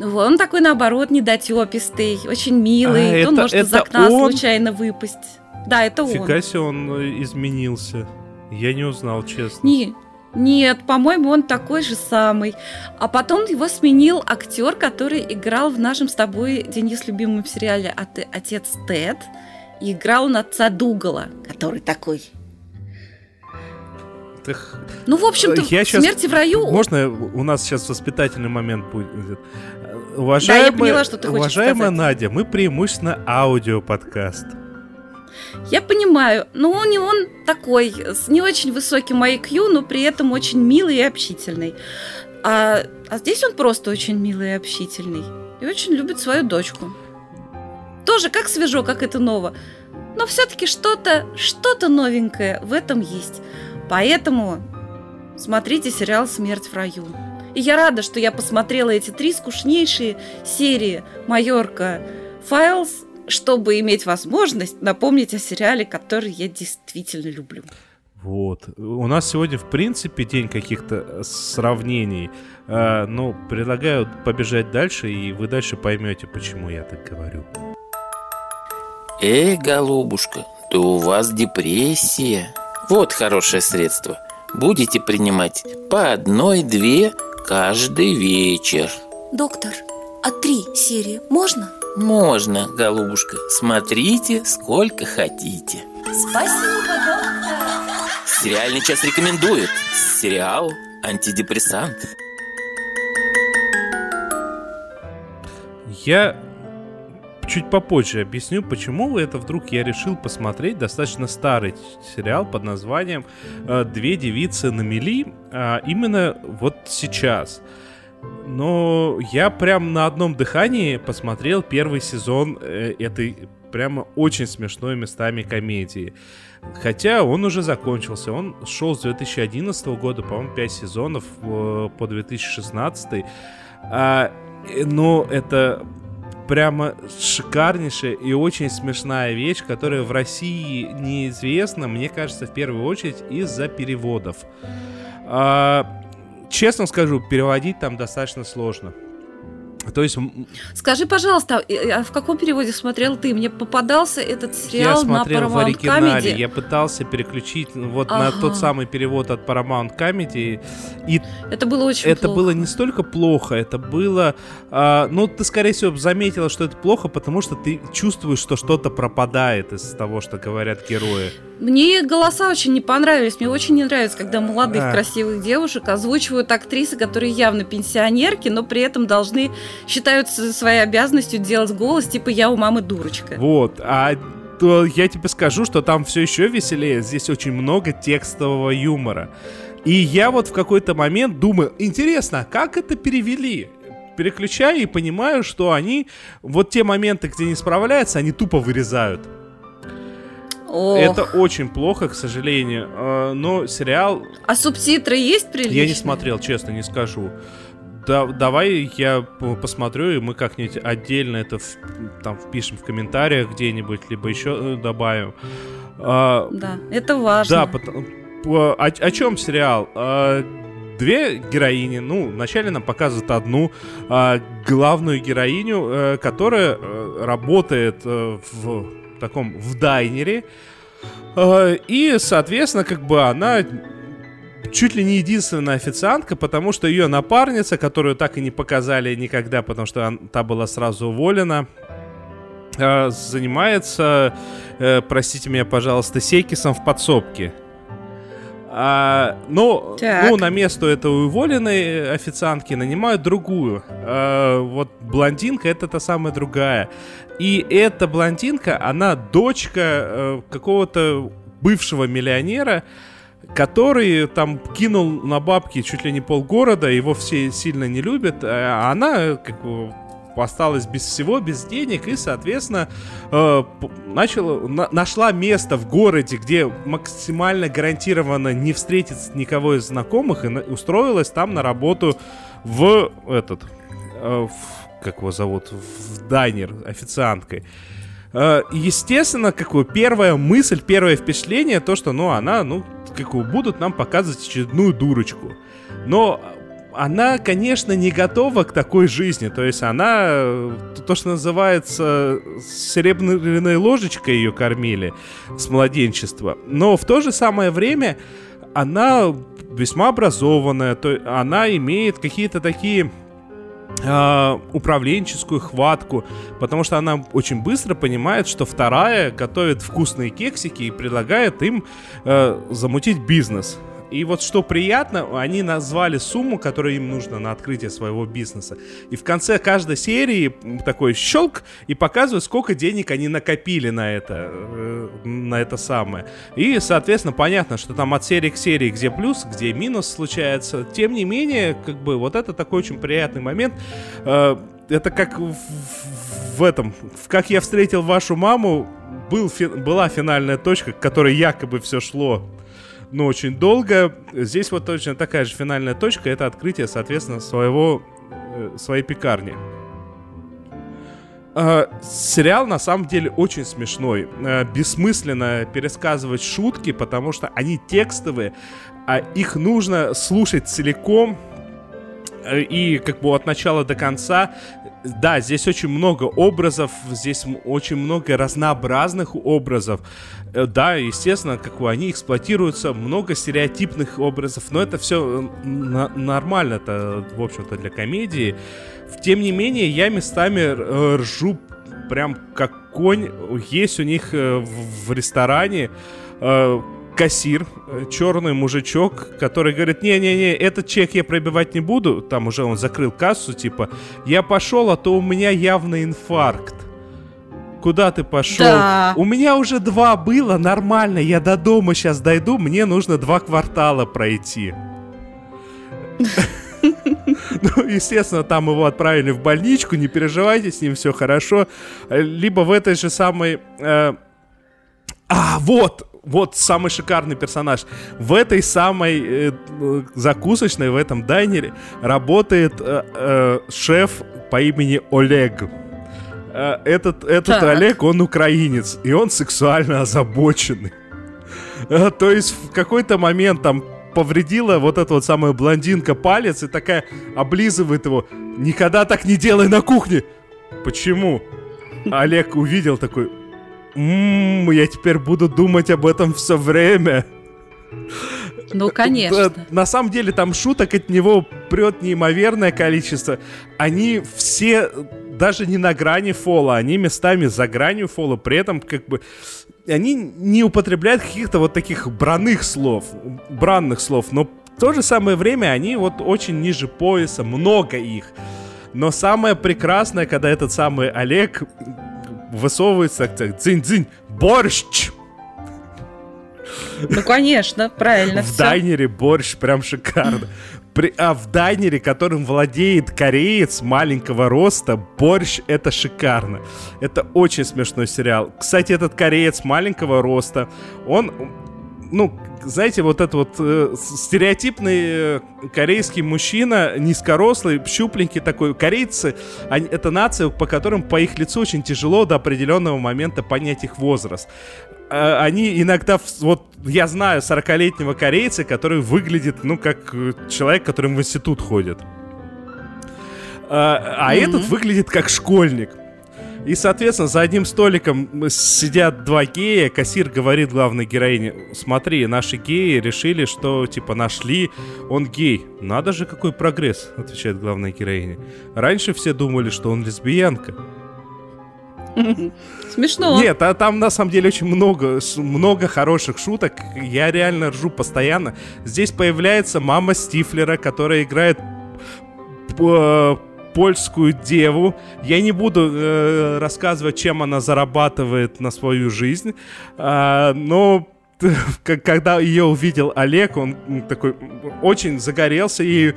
Он такой, наоборот, недотепистый, очень милый. А, он это- может из это окна он? случайно выпасть. Да, это он. Фига себе он э, изменился. Я не узнал, честно. Не, нет, по-моему, он такой же самый. А потом его сменил актер, который играл в нашем с тобой, Денис, любимом сериале «Оте- «Отец Тед». И играл он отца Дугала, который такой. Ты х- Ну, в общем-то, Я щас- «Смерти в раю» Можно у нас сейчас воспитательный момент будет? Уважаемая, поняла, что ты уважаемая сказать. Надя, мы преимущественно аудиоподкаст. Я понимаю, но он не он такой, с не очень высоким IQ, но при этом очень милый и общительный. А, а здесь он просто очень милый и общительный. И очень любит свою дочку. Тоже как свежо, как это ново. Но все-таки что-то, что-то новенькое в этом есть. Поэтому смотрите сериал «Смерть в раю». И я рада, что я посмотрела эти три скучнейшие серии «Майорка Файлз», чтобы иметь возможность напомнить о сериале, который я действительно люблю. Вот. У нас сегодня, в принципе, день каких-то э, сравнений. А, ну, предлагаю побежать дальше, и вы дальше поймете, почему я так говорю. Эй, голубушка, да у вас депрессия. Вот хорошее средство. Будете принимать по одной-две каждый вечер. Доктор, а три серии можно? Можно, голубушка. Смотрите, сколько хотите. Спасибо, доктор. Сериальный час рекомендует. Сериал «Антидепрессант». Я чуть попозже объясню, почему это вдруг я решил посмотреть достаточно старый сериал под названием э, «Две девицы на мели» а именно вот сейчас. Но я прям на одном дыхании посмотрел первый сезон э, этой прямо очень смешной местами комедии. Хотя он уже закончился. Он шел с 2011 года, по-моему, 5 сезонов по 2016. А, э, но это прямо шикарнейшая и очень смешная вещь, которая в России неизвестна, мне кажется, в первую очередь из-за переводов. А, честно скажу, переводить там достаточно сложно. То есть... Скажи, пожалуйста, а в каком переводе смотрел ты? Мне попадался этот сериал я смотрел на в Paramount оригинале, Comedy? я пытался переключить вот Ага. на тот самый перевод от Paramount Comedy, и Это было очень это плохо. было не столько плохо, это было... а, ну, ты, скорее всего, заметила, что это плохо, потому что ты чувствуешь, что что-то пропадает из того, что говорят герои. Мне голоса очень не понравились. Мне очень не нравится, когда молодых А. красивых девушек озвучивают актрисы, которые явно пенсионерки, но при этом должны считаются своей обязанностью делать голос, типа я у мамы дурочка. Вот, а то я тебе скажу, что там все еще веселее. Здесь очень много текстового юмора. И я вот в какой-то момент думаю, интересно, а как это перевели? Переключаю и понимаю, что они вот те моменты, где не справляются, они тупо вырезают. Ох. Это очень плохо, к сожалению. Э, Но сериал А субтитры есть приличные? я не смотрел, честно, не скажу. Да, давай я посмотрю, и мы как-нибудь отдельно это в- там впишем в комментариях где-нибудь, либо еще э, добавим. А, Да, это важно. да, потом- по- о, о чем сериал? А, Две героини, ну, вначале нам показывают одну а, главную героиню, э, которая э, работает э, в таком, в дайнере, Э, и, соответственно, как бы она чуть ли не единственная официантка, потому что ее напарница, которую так и не показали никогда, потому что он- та была сразу уволена, э, занимается, э, простите меня, пожалуйста, секисом в подсобке. А, но, Так. ну, на место этой уволенной официантки нанимают другую. А, вот блондинка это та самая другая. И эта блондинка, она дочка э, какого-то бывшего миллионера, который там кинул на бабки чуть ли не полгорода, его все сильно не любят, а она как бы осталась без всего, без денег, и, соответственно, э, начала, на- нашла место в городе, где максимально гарантированно не встретит никого из знакомых, и на- устроилась там на работу в этот, э, в- как его зовут, в дайнер официанткой. Э, Естественно, как бы первая мысль, первое впечатление, то, что, ну, она, ну, как будут нам показывать очередную дурочку. Но она, конечно, не готова к такой жизни. То есть она, э, то, что называется, серебряной ложечкой ее кормили с младенчества. Но в то же самое время она весьма образованная, то она имеет какие-то такие управленческую хватку, потому что она очень быстро понимает, что вторая готовит вкусные кексики и предлагает им э, замутить бизнес. И вот что приятно, они назвали сумму, которая им нужна на открытие своего бизнеса. И в конце каждой серии такой щелк и показывают, сколько денег они накопили на это, э, на это самое. И, соответственно, понятно, что там от серии к серии, где плюс, где минус случается. Тем не менее, как бы вот это такой очень приятный момент. Э, это как в- в этом, в «Как я встретил вашу маму» был, фи- была финальная точка, к которой якобы все шло. Ну, очень долго. Здесь вот точно такая же финальная точка, это открытие, соответственно, своего, э, своей пекарни. Э, сериал на самом деле очень смешной. Э, бессмысленно пересказывать шутки, потому что они текстовые, а их нужно слушать целиком э, и как бы от начала до конца. Да, здесь очень много образов, здесь очень много разнообразных образов. Э, Да, естественно, как бы они эксплуатируются, много стереотипных образов, но это все нормально, это, в общем-то, для комедии. Тем не менее, я местами э, ржу прям как конь. Есть у них э, в, ресторане э, кассир, э, черный мужичок, который говорит, не-не-не, этот чек я пробивать не буду. Там уже он закрыл кассу, типа, я пошел, а то у меня явно инфаркт. Куда ты пошел? Да. У меня уже два было, нормально, я до дома сейчас дойду, мне нужно два квартала пройти. Ну, естественно, там его отправили в больничку, не переживайте, с ним все хорошо. Либо в этой же самой... э, А, вот, вот самый шикарный персонаж. В этой самой э, э, закусочной, в этом дайнере работает э, э, шеф по имени Олег. Э, Этот, этот Так. Олег, он украинец, и он сексуально озабоченный. Э, То есть в какой-то момент там повредила вот эта вот самая блондинка палец и такая облизывает его. Никогда так не делай на кухне. Почему? Олег увидел такой, «М, я теперь буду думать об этом все время. Ну, конечно. Да, На самом деле там шуток от него прет неимоверное количество. Они все даже не на грани фола, они местами за гранью фола, при этом как бы они не употребляют каких-то вот таких бранных слов, бранных слов, но в то же самое время они вот очень ниже пояса, много их. Но самое прекрасное, когда этот самый Олег высовывается, так, дзынь-дзынь, борщ! Ну, конечно, правильно В всё. дайнере борщ прям шикарно. При- а в дайнере, которым владеет кореец маленького роста, борщ это шикарно. Это очень смешной сериал. Кстати, этот кореец маленького роста, он, ну, знаете, вот этот вот э, стереотипный э, корейский мужчина, низкорослый, щупленький такой. Корейцы, они- это нация, по которым по их лицу очень тяжело до определенного момента понять их возраст э, они иногда, вот я знаю 40-летнего корейца, который выглядит, ну, как э, человек, который в институт ходит. А, а этот выглядит как школьник. И, соответственно, за одним столиком сидят два гея, кассир говорит главной героине, смотри, наши геи решили, что, типа, нашли, он гей. Надо же, какой прогресс, отвечает главная героиня. Раньше все думали, что он лесбиянка. Смешно. Нет, а там на самом деле очень много, много хороших шуток. Я реально ржу постоянно. Здесь появляется мама Стифлера, которая играет польскую деву. Я не буду э, рассказывать, чем она зарабатывает на свою жизнь, а, но когда ее увидел Олег, он такой очень загорелся и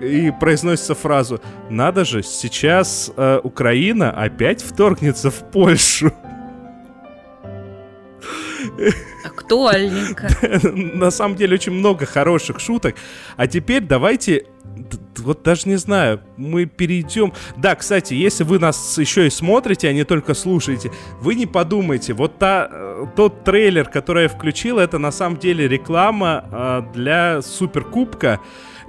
и произносится фразу «Надо же, сейчас э, Украина опять вторгнется в Польшу». Актуальненько. На самом деле очень много хороших шуток. А теперь давайте, вот даже не знаю, мы перейдем. Да, кстати, если вы нас еще и смотрите, а не только слушаете, вы не подумайте, вот та, э, тот трейлер, который я включил, это на самом деле реклама э, для Суперкубка.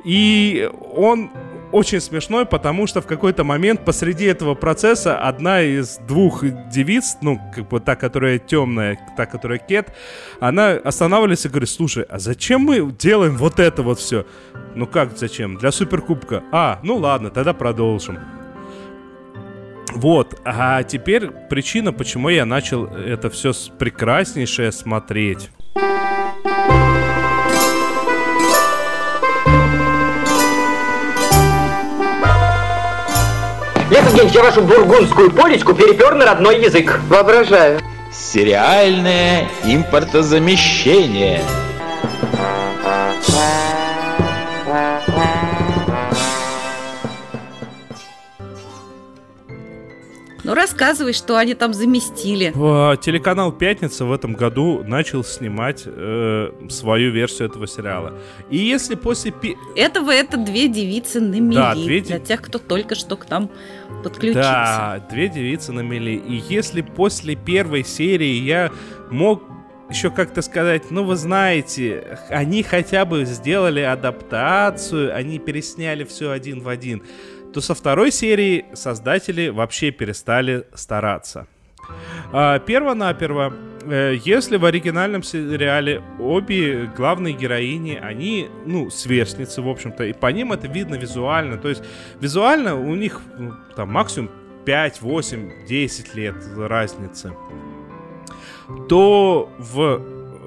И он очень смешной, потому что в какой-то момент посреди этого процесса одна из двух девиц, ну, как бы та, которая темная, та, которая кет, она останавливается и говорит, слушай, а зачем мы делаем вот это вот все? Ну как зачем? Для Суперкубка. А, ну ладно, тогда продолжим. Вот, а теперь причина, почему я начал это все прекраснейшее смотреть. Я вашу бургундскую полечку перепер на родной язык. Воображаю. Сериальное импортозамещение. Ну, рассказывай, что они там заместили. А, Телеканал «Пятница» в этом году начал снимать э, свою версию этого сериала. И если после... пи- Этого это две девицы на мели. Да, две Для тех, кто только что к нам подключился. Да, две девицы на мели. И если после первой серии я мог еще как-то сказать, ну вы знаете, они хотя бы сделали адаптацию, они пересняли все один в один, то со второй серии создатели вообще перестали стараться. А, Перво-наперво, если в оригинальном сериале обе главные героини, они, ну, сверстницы, в общем-то, и по ним это видно визуально. То есть визуально у них ну, там максимум 5, 8, 10 лет разницы. То в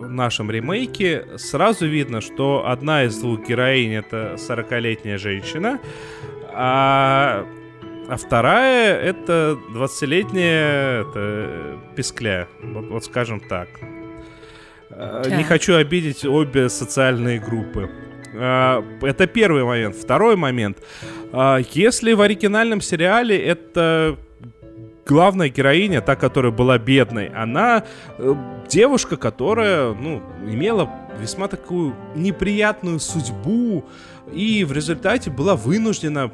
нашем ремейке сразу видно, что одна из двух героинь это 40-летняя женщина, а, а вторая это 20-летняя это, пескля. Вот, вот скажем так. А, Не Так. хочу обидеть обе социальные группы. А, Это первый момент. Второй момент. А, Если в оригинальном сериале это главная героиня, та, которая была бедной, она э, девушка, которая, ну, имела весьма такую неприятную судьбу и в результате была вынуждена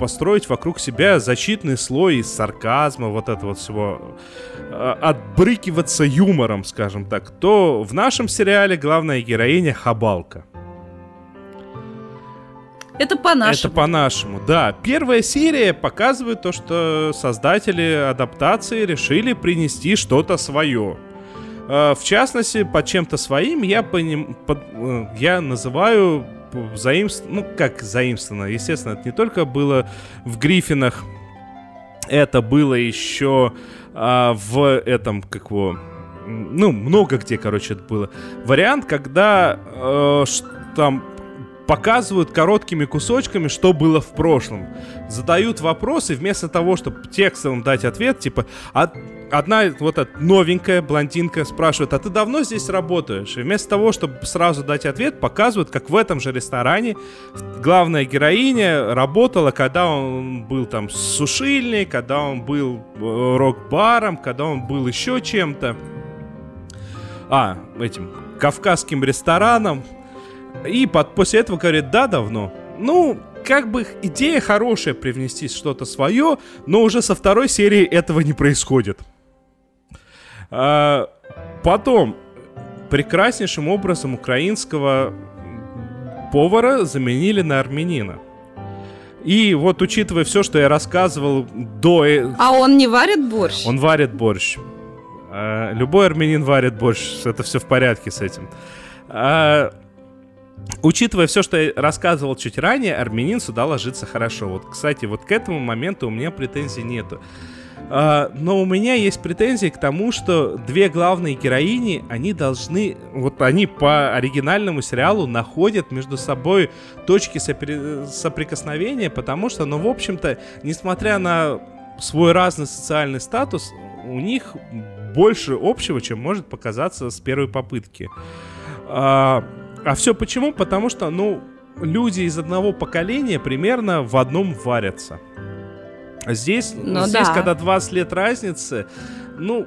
построить вокруг себя защитный слой из сарказма, вот этого вот всего, э, отбрыкиваться юмором, скажем так, то в нашем сериале главная героиня Хабалка. Это по-нашему. Это по-нашему, да. Первая серия показывает то, что создатели адаптации решили принести что-то свое. Э, В частности, под чем-то своим я, поним- под- э, я называю заимств... Ну, как заимствовано? Естественно, это не только было в Гриффинах, это было еще а, в этом, как его... Ну, много где, короче, это было. Вариант, когда э, там показывают короткими кусочками, что было в прошлом. Задают вопросы, вместо того, чтобы текстом дать ответ, типа, «А одна вот эта новенькая блондинка спрашивает, а ты давно здесь работаешь? И вместо того, чтобы сразу дать ответ, показывают, как в этом же ресторане главная героиня работала, когда он был там сушильник, когда он был э, рок-баром, когда он был еще чем-то. А, этим кавказским рестораном. И под, после этого говорит, да, давно. Ну, как бы идея хорошая привнести что-то свое, но уже со второй серии этого не происходит. А, потом, прекраснейшим образом украинского повара заменили на армянина. И вот учитывая все, что я рассказывал до... э- А он не варит борщ? Он варит борщ. А, любой армянин варит борщ. Это все в порядке с этим. А, учитывая все, что я рассказывал чуть ранее, армянин сюда ложится хорошо. Вот, кстати, вот к этому моменту у меня претензий нету. А, но у меня есть претензии к тому, что две главные героини, они должны, вот они по оригинальному сериалу находят между собой точки сопри- соприкосновения, потому что, ну, в общем-то, несмотря на свой разный социальный статус, у них больше общего, чем может показаться с первой попытки. А, а все почему? Потому что, ну, люди из одного поколения примерно в одном варятся. А Здесь, Ну здесь да. когда 20 лет разницы, ну,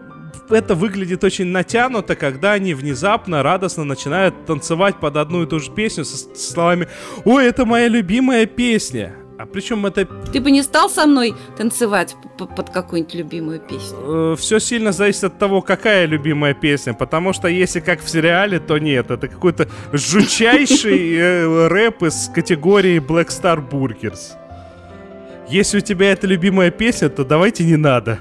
это выглядит очень натянуто, когда они внезапно радостно начинают танцевать под одну и ту же песню со с словами «Ой, это моя любимая песня». А причем это Ты бы не стал со мной танцевать под какую-нибудь любимую песню? все сильно зависит от того, какая любимая песня. Потому что если как в сериале, то нет. Это какой-то жутчайший э, рэп из категории Black Star Burgers. Если у тебя это любимая песня, то давайте не надо.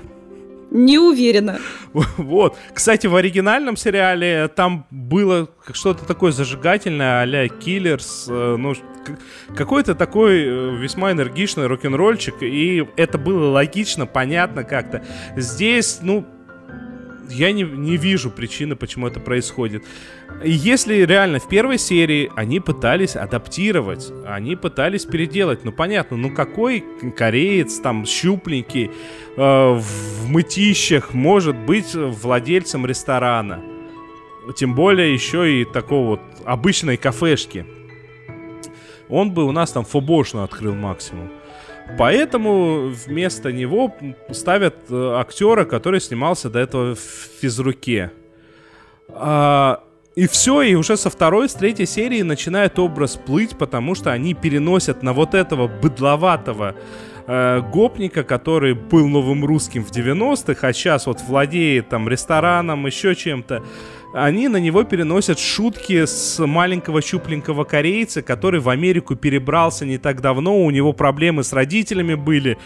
Не уверена. Вот. Кстати, в оригинальном сериале там было что-то такое зажигательное, а-ля Killers, э, ну, какой-то такой э, весьма энергичный рок-н-ролльчик, и это было логично, понятно как-то. Здесь, ну, я не, не вижу причины, почему это происходит. Если реально в первой серии они пытались адаптировать, они пытались переделать, ну понятно, ну какой кореец там щупленький э, в мытищах может быть владельцем ресторана? Тем более еще и такого вот обычной кафешки. Он бы у нас там фобошно открыл максимум. Поэтому вместо него ставят э, актера, который снимался до этого в физруке. А, и все, и уже со второй, с третьей серии начинает образ плыть, потому что они переносят на вот этого быдловатого э, гопника, который был новым русским в 90-х, а сейчас вот владеет там рестораном, еще чем-то они на него переносят шутки с маленького щупленького корейца, который в Америку перебрался не так давно, у него проблемы с родителями были.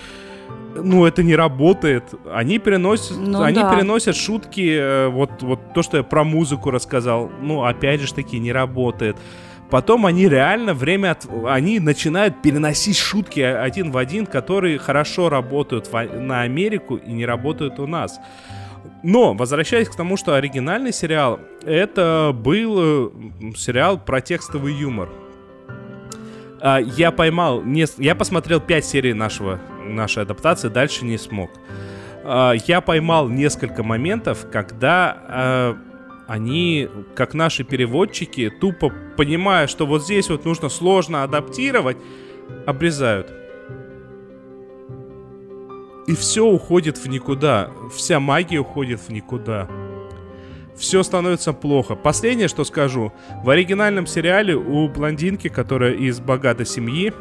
Ну, это не работает. Они переносят, ну, они да. переносят шутки, э, вот, вот то, что я про музыку рассказал. Ну, опять же таки, не работает. Потом они реально время от... Они начинают переносить шутки один в один, которые хорошо работают в... на Америку и не работают у нас. Но, возвращаясь к тому, что оригинальный сериал, это был э, сериал про текстовый юмор. А, я поймал, не, я посмотрел 5 серий нашего, нашей адаптации, дальше не смог. А, я поймал несколько моментов, когда а, они, как наши переводчики, тупо понимая, что вот здесь вот нужно сложно адаптировать, обрезают и все уходит в никуда. Вся магия уходит в никуда. Все становится плохо. Последнее, что скажу. В оригинальном сериале у блондинки, которая из богатой семьи,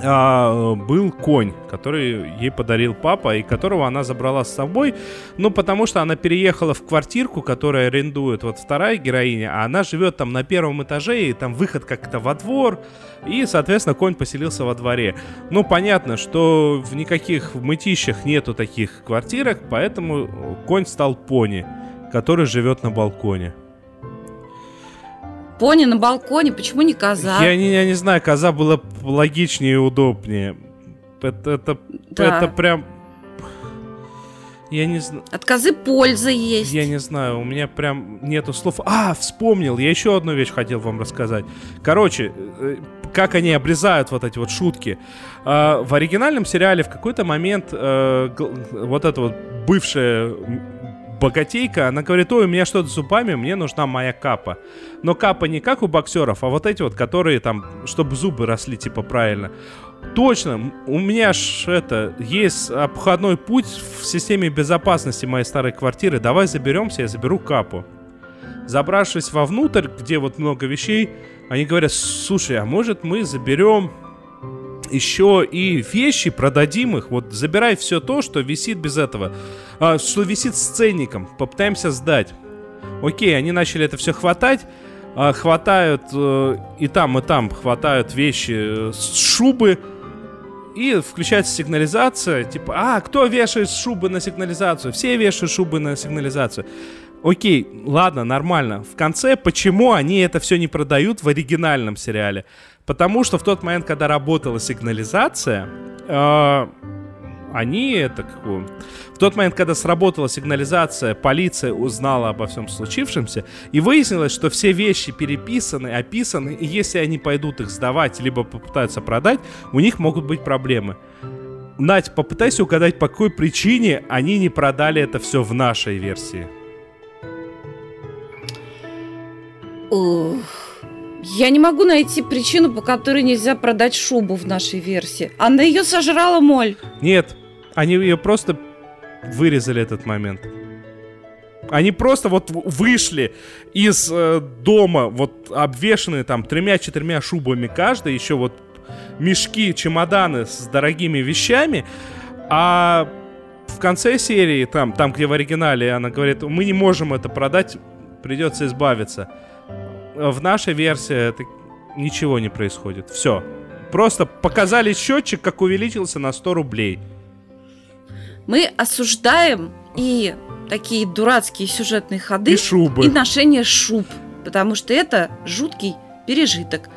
а, был конь, который ей подарил папа, и которого она забрала с собой, ну, потому что она переехала в квартирку, которая арендует вот вторая героиня, а она живет там на первом этаже, и там выход как-то во двор, и, соответственно, конь поселился во дворе. Ну, понятно, что в никаких мытищах нету таких квартирок, поэтому конь стал пони, который живет на балконе. Пони на балконе, почему не коза? Я не, я не знаю, коза была логичнее и удобнее. Это, это, да. это прям... Я не знаю. От козы польза есть. Я не знаю, у меня прям нету слов. А, вспомнил, я еще одну вещь хотел вам рассказать. Короче, э, как они обрезают вот эти вот шутки. А, в оригинальном сериале в какой-то момент э, вот эта вот бывшая богатейка, она говорит, ой, у меня что-то с зубами, мне нужна моя капа. Но капа не как у боксеров, а вот эти вот, которые там, чтобы зубы росли, типа, правильно. Точно, у меня ж это, есть обходной путь в системе безопасности моей старой квартиры. Давай заберемся, я заберу капу. Забравшись вовнутрь, где вот много вещей, они говорят, слушай, а может мы заберем еще и вещи, продадим их. Вот забирай все то, что висит без этого. А, что висит с ценником. Попытаемся сдать. Окей, они начали это все хватать. А, хватают э, и там, и там хватают вещи э, с шубы. И включается сигнализация. Типа, а, кто вешает шубы на сигнализацию? Все вешают шубы на сигнализацию. Окей, ладно, нормально. В конце, почему они это все не продают в оригинальном сериале? Потому что в тот момент, когда работала сигнализация, э, они это как В тот момент, когда сработала сигнализация, полиция узнала обо всем случившемся, и выяснилось, что все вещи переписаны, описаны, и если они пойдут их сдавать, либо попытаются продать, у них могут быть проблемы. Надь, попытайся угадать, по какой причине они не продали это все в нашей версии. Ух. Я не могу найти причину, по которой нельзя продать шубу в нашей версии. Она ее сожрала моль. Нет, они ее просто вырезали этот момент. Они просто вот вышли из э, дома, вот обвешенные там тремя-четырьмя шубами каждый, еще вот мешки, чемоданы с дорогими вещами, а в конце серии, там, там где в оригинале, она говорит, мы не можем это продать, придется избавиться в нашей версии это ничего не происходит. Все. Просто показали счетчик, как увеличился на 100 рублей. Мы осуждаем и такие дурацкие сюжетные ходы и, шубы. и ношение шуб, потому что это жуткий пережиток.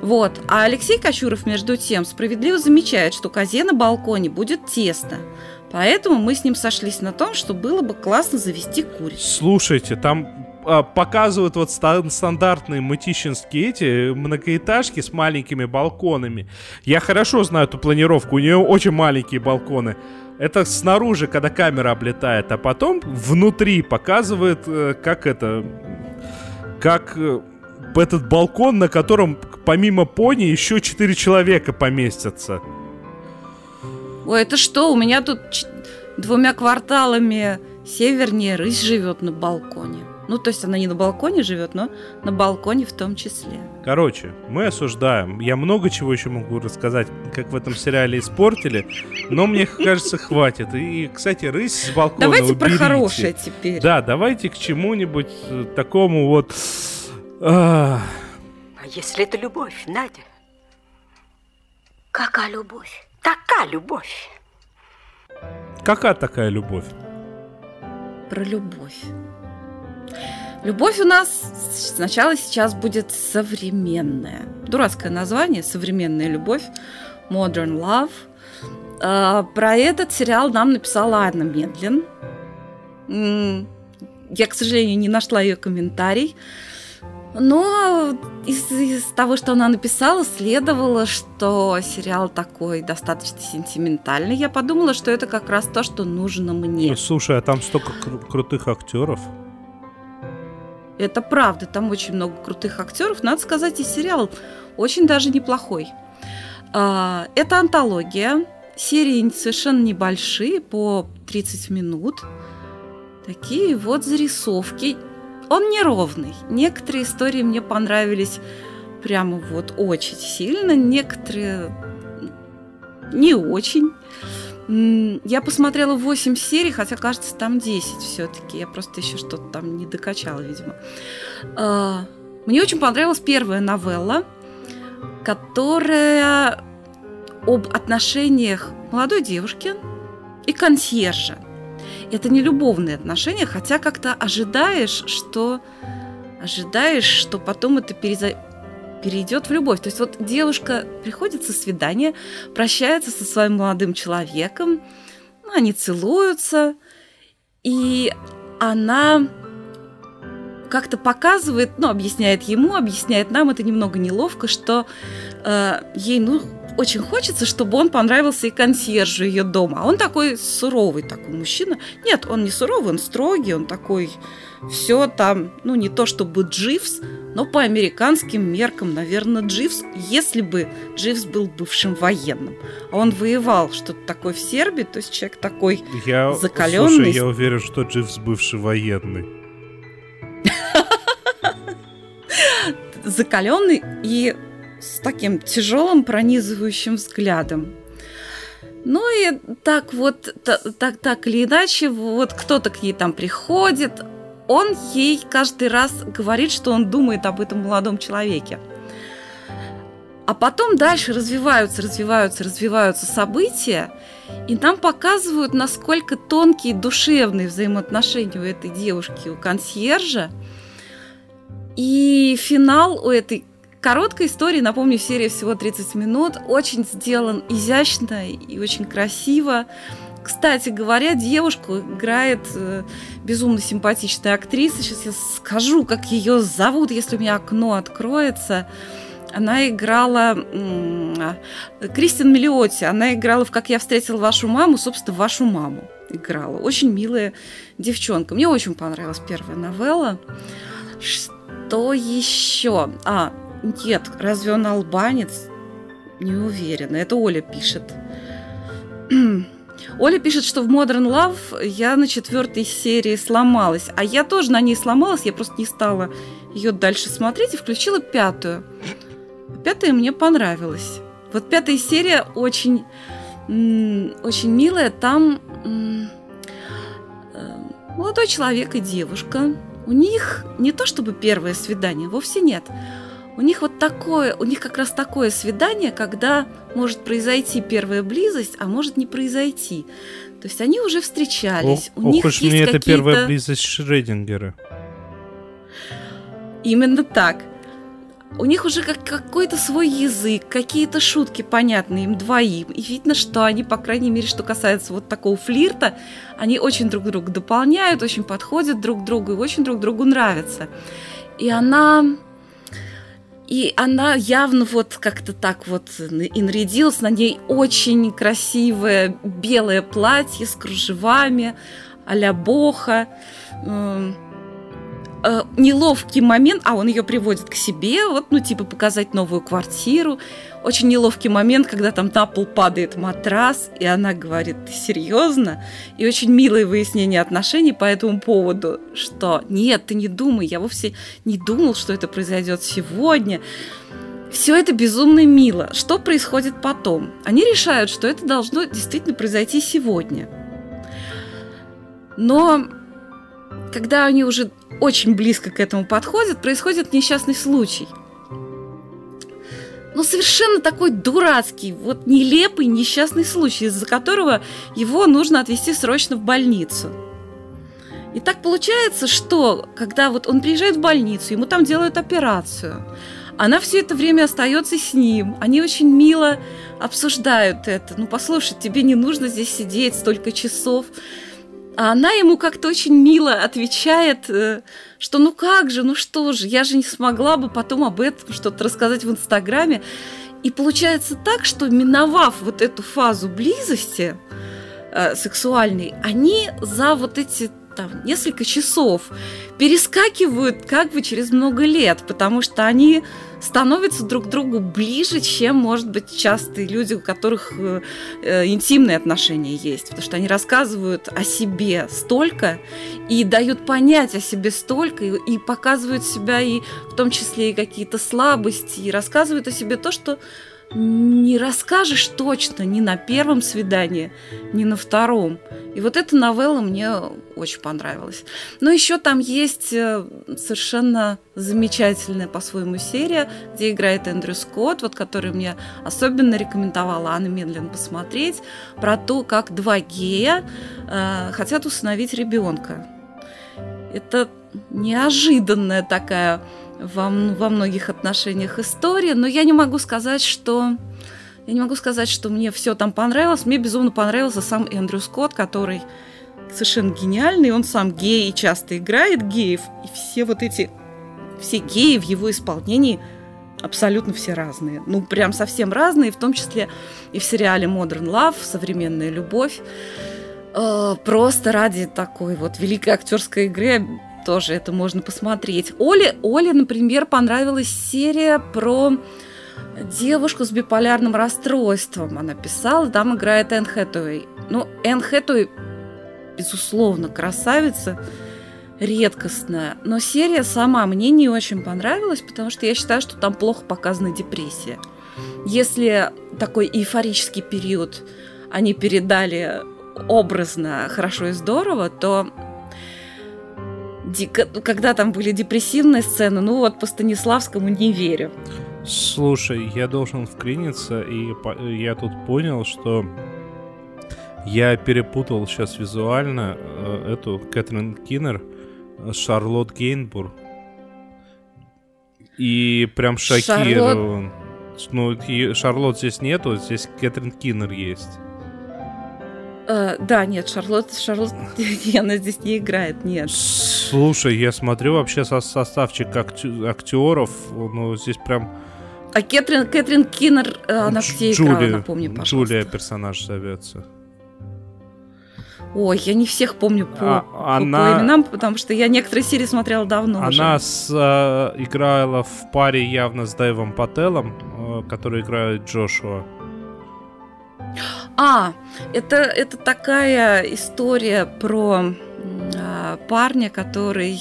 Вот. А Алексей Кочуров, между тем, справедливо замечает, что козе на балконе будет тесно. Поэтому мы с ним сошлись на том, что было бы классно завести курицу. Слушайте, там показывают вот стандартные мытищинские эти многоэтажки с маленькими балконами. Я хорошо знаю эту планировку, у нее очень маленькие балконы. Это снаружи, когда камера облетает, а потом внутри показывает, э, как это, как э, этот балкон, на котором помимо пони еще четыре человека поместятся. Ой, это что, у меня тут двумя кварталами севернее рысь живет на балконе. Ну, то есть она не на балконе живет, но на балконе в том числе. Короче, мы осуждаем. Я много чего еще могу рассказать, как в этом сериале испортили, но мне кажется, хватит. И, кстати, рысь с балкона Давайте про уберите. хорошее теперь. Да, давайте к чему-нибудь э, такому вот... а, А если это любовь, Надя? Какая любовь? Такая любовь. какая такая любовь? Про любовь. Любовь у нас сначала сейчас будет современная. Дурацкое название «Современная любовь», «Modern Love». А, Про этот сериал нам написала Анна Медлин. Я, к сожалению, не нашла ее комментарий. Но из, из того, что она написала, следовало, что сериал такой достаточно сентиментальный. Я подумала, что это как раз то, что нужно мне. Ну, слушай, а там столько кру- крутых актеров. Это правда, там очень много крутых актеров. Надо сказать, и сериал очень даже неплохой. А, Это антология. Серии совершенно небольшие, по 30 минут. Такие вот зарисовки. Он неровный. Некоторые истории мне понравились прямо вот очень сильно, некоторые не очень. Я посмотрела 8 серий, хотя, кажется, там 10 все-таки. Я просто еще что-то там не докачала, видимо. А, Мне очень понравилась первая новелла, которая об отношениях молодой девушки и консьержа. Это не любовные отношения, хотя как-то ожидаешь, что ожидаешь, что потом это переза- перейдет в любовь. То есть вот девушка приходит со свидания, прощается со своим молодым человеком, ну, они целуются, и она как-то показывает, ну, объясняет ему, объясняет нам, это немного неловко, что э, ей, ну, очень хочется, чтобы он понравился и консьержу ее дома. А он такой суровый такой мужчина. Нет, он не суровый, он строгий, он такой все там, ну, не то чтобы Дживс, но по американским меркам, наверное, Дживс, если бы Дживс был бывшим военным. А он воевал что-то такое в Сербии, то есть человек такой Я, Закалённый. Слушай, я уверен, что Дживс бывший военный. закаленный и с таким тяжелым пронизывающим взглядом. Ну и так вот, та- так, так или иначе, вот кто-то к ней там приходит, он ей каждый раз говорит, что он думает об этом молодом человеке. А потом дальше развиваются, развиваются, развиваются события, и нам показывают, насколько тонкие душевные взаимоотношения у этой девушки, у консьержа. И финал у этой короткой истории, напомню, серия всего 30 минут, очень сделан изящно и очень красиво. Кстати говоря, девушку играет э, безумно симпатичная актриса. Сейчас я скажу, как ее зовут, если у меня окно откроется. Она играла а, Кристин Миллиотти. Она играла в «Как я встретил вашу маму», собственно, вашу маму играла. Очень милая девчонка. Мне очень понравилась первая новелла. Что еще? А, нет, разве он албанец? Не уверена. Это Оля пишет. Оля пишет, что в Modern Love я на четвертой серии сломалась. А я тоже на ней сломалась, я просто не стала ее дальше смотреть и включила пятую. Пятая мне понравилась. Вот пятая серия очень, очень милая. Там э, молодой человек и девушка. У них не то чтобы первое свидание, вовсе нет. У них вот такое, у них как раз такое свидание, когда может произойти первая близость, а может не произойти. То есть они уже встречались. Ох, у них ох уж есть мне это первая близость Шрёдингера. Именно так. У них уже как какой-то свой язык, какие-то шутки понятны им двоим. И видно, что они, по крайней мере, что касается вот такого флирта, они очень друг друга дополняют, очень подходят друг к другу и очень друг другу нравятся. И она... И она явно вот как-то так вот и нарядилась. На ней очень красивое белое платье с кружевами а-ля боха. Э, неловкий момент, а он ее приводит к себе, вот, ну, типа, показать новую квартиру. Очень неловкий момент, когда там на пол падает матрас, и она говорит, ты серьезно? И очень милое выяснение отношений по этому поводу, что нет, ты не думай, я вовсе не думал, что это произойдет сегодня. Все это безумно мило. Что происходит потом? Они решают, что это должно действительно произойти сегодня. Но когда они уже очень близко к этому подходят, происходит несчастный случай. Ну, совершенно такой дурацкий, вот нелепый несчастный случай, из-за которого его нужно отвезти срочно в больницу. И так получается, что когда вот он приезжает в больницу, ему там делают операцию, она все это время остается с ним. Они очень мило обсуждают это. Ну, послушай, тебе не нужно здесь сидеть столько часов. А она ему как-то очень мило отвечает, э, что ну как же, ну что же, я же не смогла бы потом об этом что-то рассказать в Инстаграме. И получается так, что миновав вот эту фазу близости э, сексуальной, они за вот эти там несколько часов перескакивают как бы через много лет, потому что они становятся друг другу ближе, чем, может быть, частые люди, у которых э, э, интимные отношения есть, потому что они рассказывают о себе столько и дают понять о себе столько, и, и показывают себя и в том числе и какие-то слабости, и рассказывают о себе то, что не расскажешь точно ни на первом свидании, ни на втором. И вот эта новелла мне очень понравилась. Но еще там есть э, совершенно замечательная по-своему серия, где играет Эндрю Скотт, вот который мне особенно рекомендовала Анна Медлен посмотреть, про то, как два гея э, хотят усыновить ребенка. Это неожиданная такая во, во многих отношениях история, но я не могу сказать, что я не могу сказать, что мне все там понравилось. Мне безумно понравился сам Эндрю Скотт, который совершенно гениальный. Он сам гей и часто играет геев. И все вот эти, все геи в его исполнении абсолютно все разные. Ну, прям совсем разные, в том числе и в сериале Modern Love, «Современная любовь». Э, просто ради такой вот великой актерской игры тоже это можно посмотреть. Оле, Оле, например, понравилась серия про девушку с биполярным расстройством. Она писала, там играет Энн Хэтэуэй. Ну, Энн Хэтэуэй, безусловно, красавица, редкостная. Но серия сама мне не очень понравилась, потому что я считаю, что там плохо показана депрессия. Если такой эйфорический период они передали образно, хорошо и здорово, то когда там были депрессивные сцены, ну вот по Станиславскому не верю. Слушай, я должен вклиниться, и я тут понял, что я перепутал сейчас визуально э, эту Кэтрин Киннер с Шарлотт Гейнбур. И прям шокирован. Шарлот... Ну, Шарлотт здесь нету, здесь Кэтрин Киннер есть. Uh, да, нет, Шарлотт, Шарлотт, она здесь не играет, нет. Слушай, я смотрю вообще со составчик актеров, ну здесь прям. А Кэтрин, Кэтрин Киннер, э, она где Джулия, играла, напомни, пожалуйста. Джулия персонаж зовется. Ой, я не всех помню по, а, она... по именам, потому что я некоторые серии смотрела давно Она уже. С, э, играла в паре явно с Дэйвом Пателлом, э, который играет Джошуа. А, это, это такая история про э, парня, который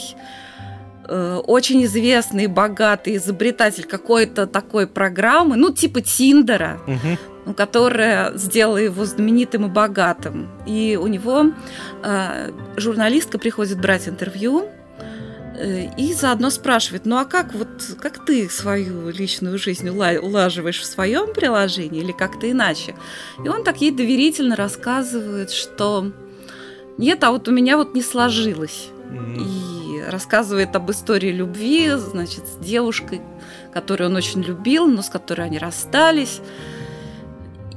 э, очень известный, богатый изобретатель какой-то такой программы, ну, типа Тиндера, угу. которая сделала его знаменитым и богатым. И у него э, журналистка приходит брать интервью, и заодно спрашивает, ну а как вот как ты свою личную жизнь улаживаешь в своем приложении или как-то иначе? И он так ей доверительно рассказывает, что нет, а вот у меня вот не сложилось. Mm-hmm. И рассказывает об истории любви, значит, с девушкой, которую он очень любил, но с которой они расстались.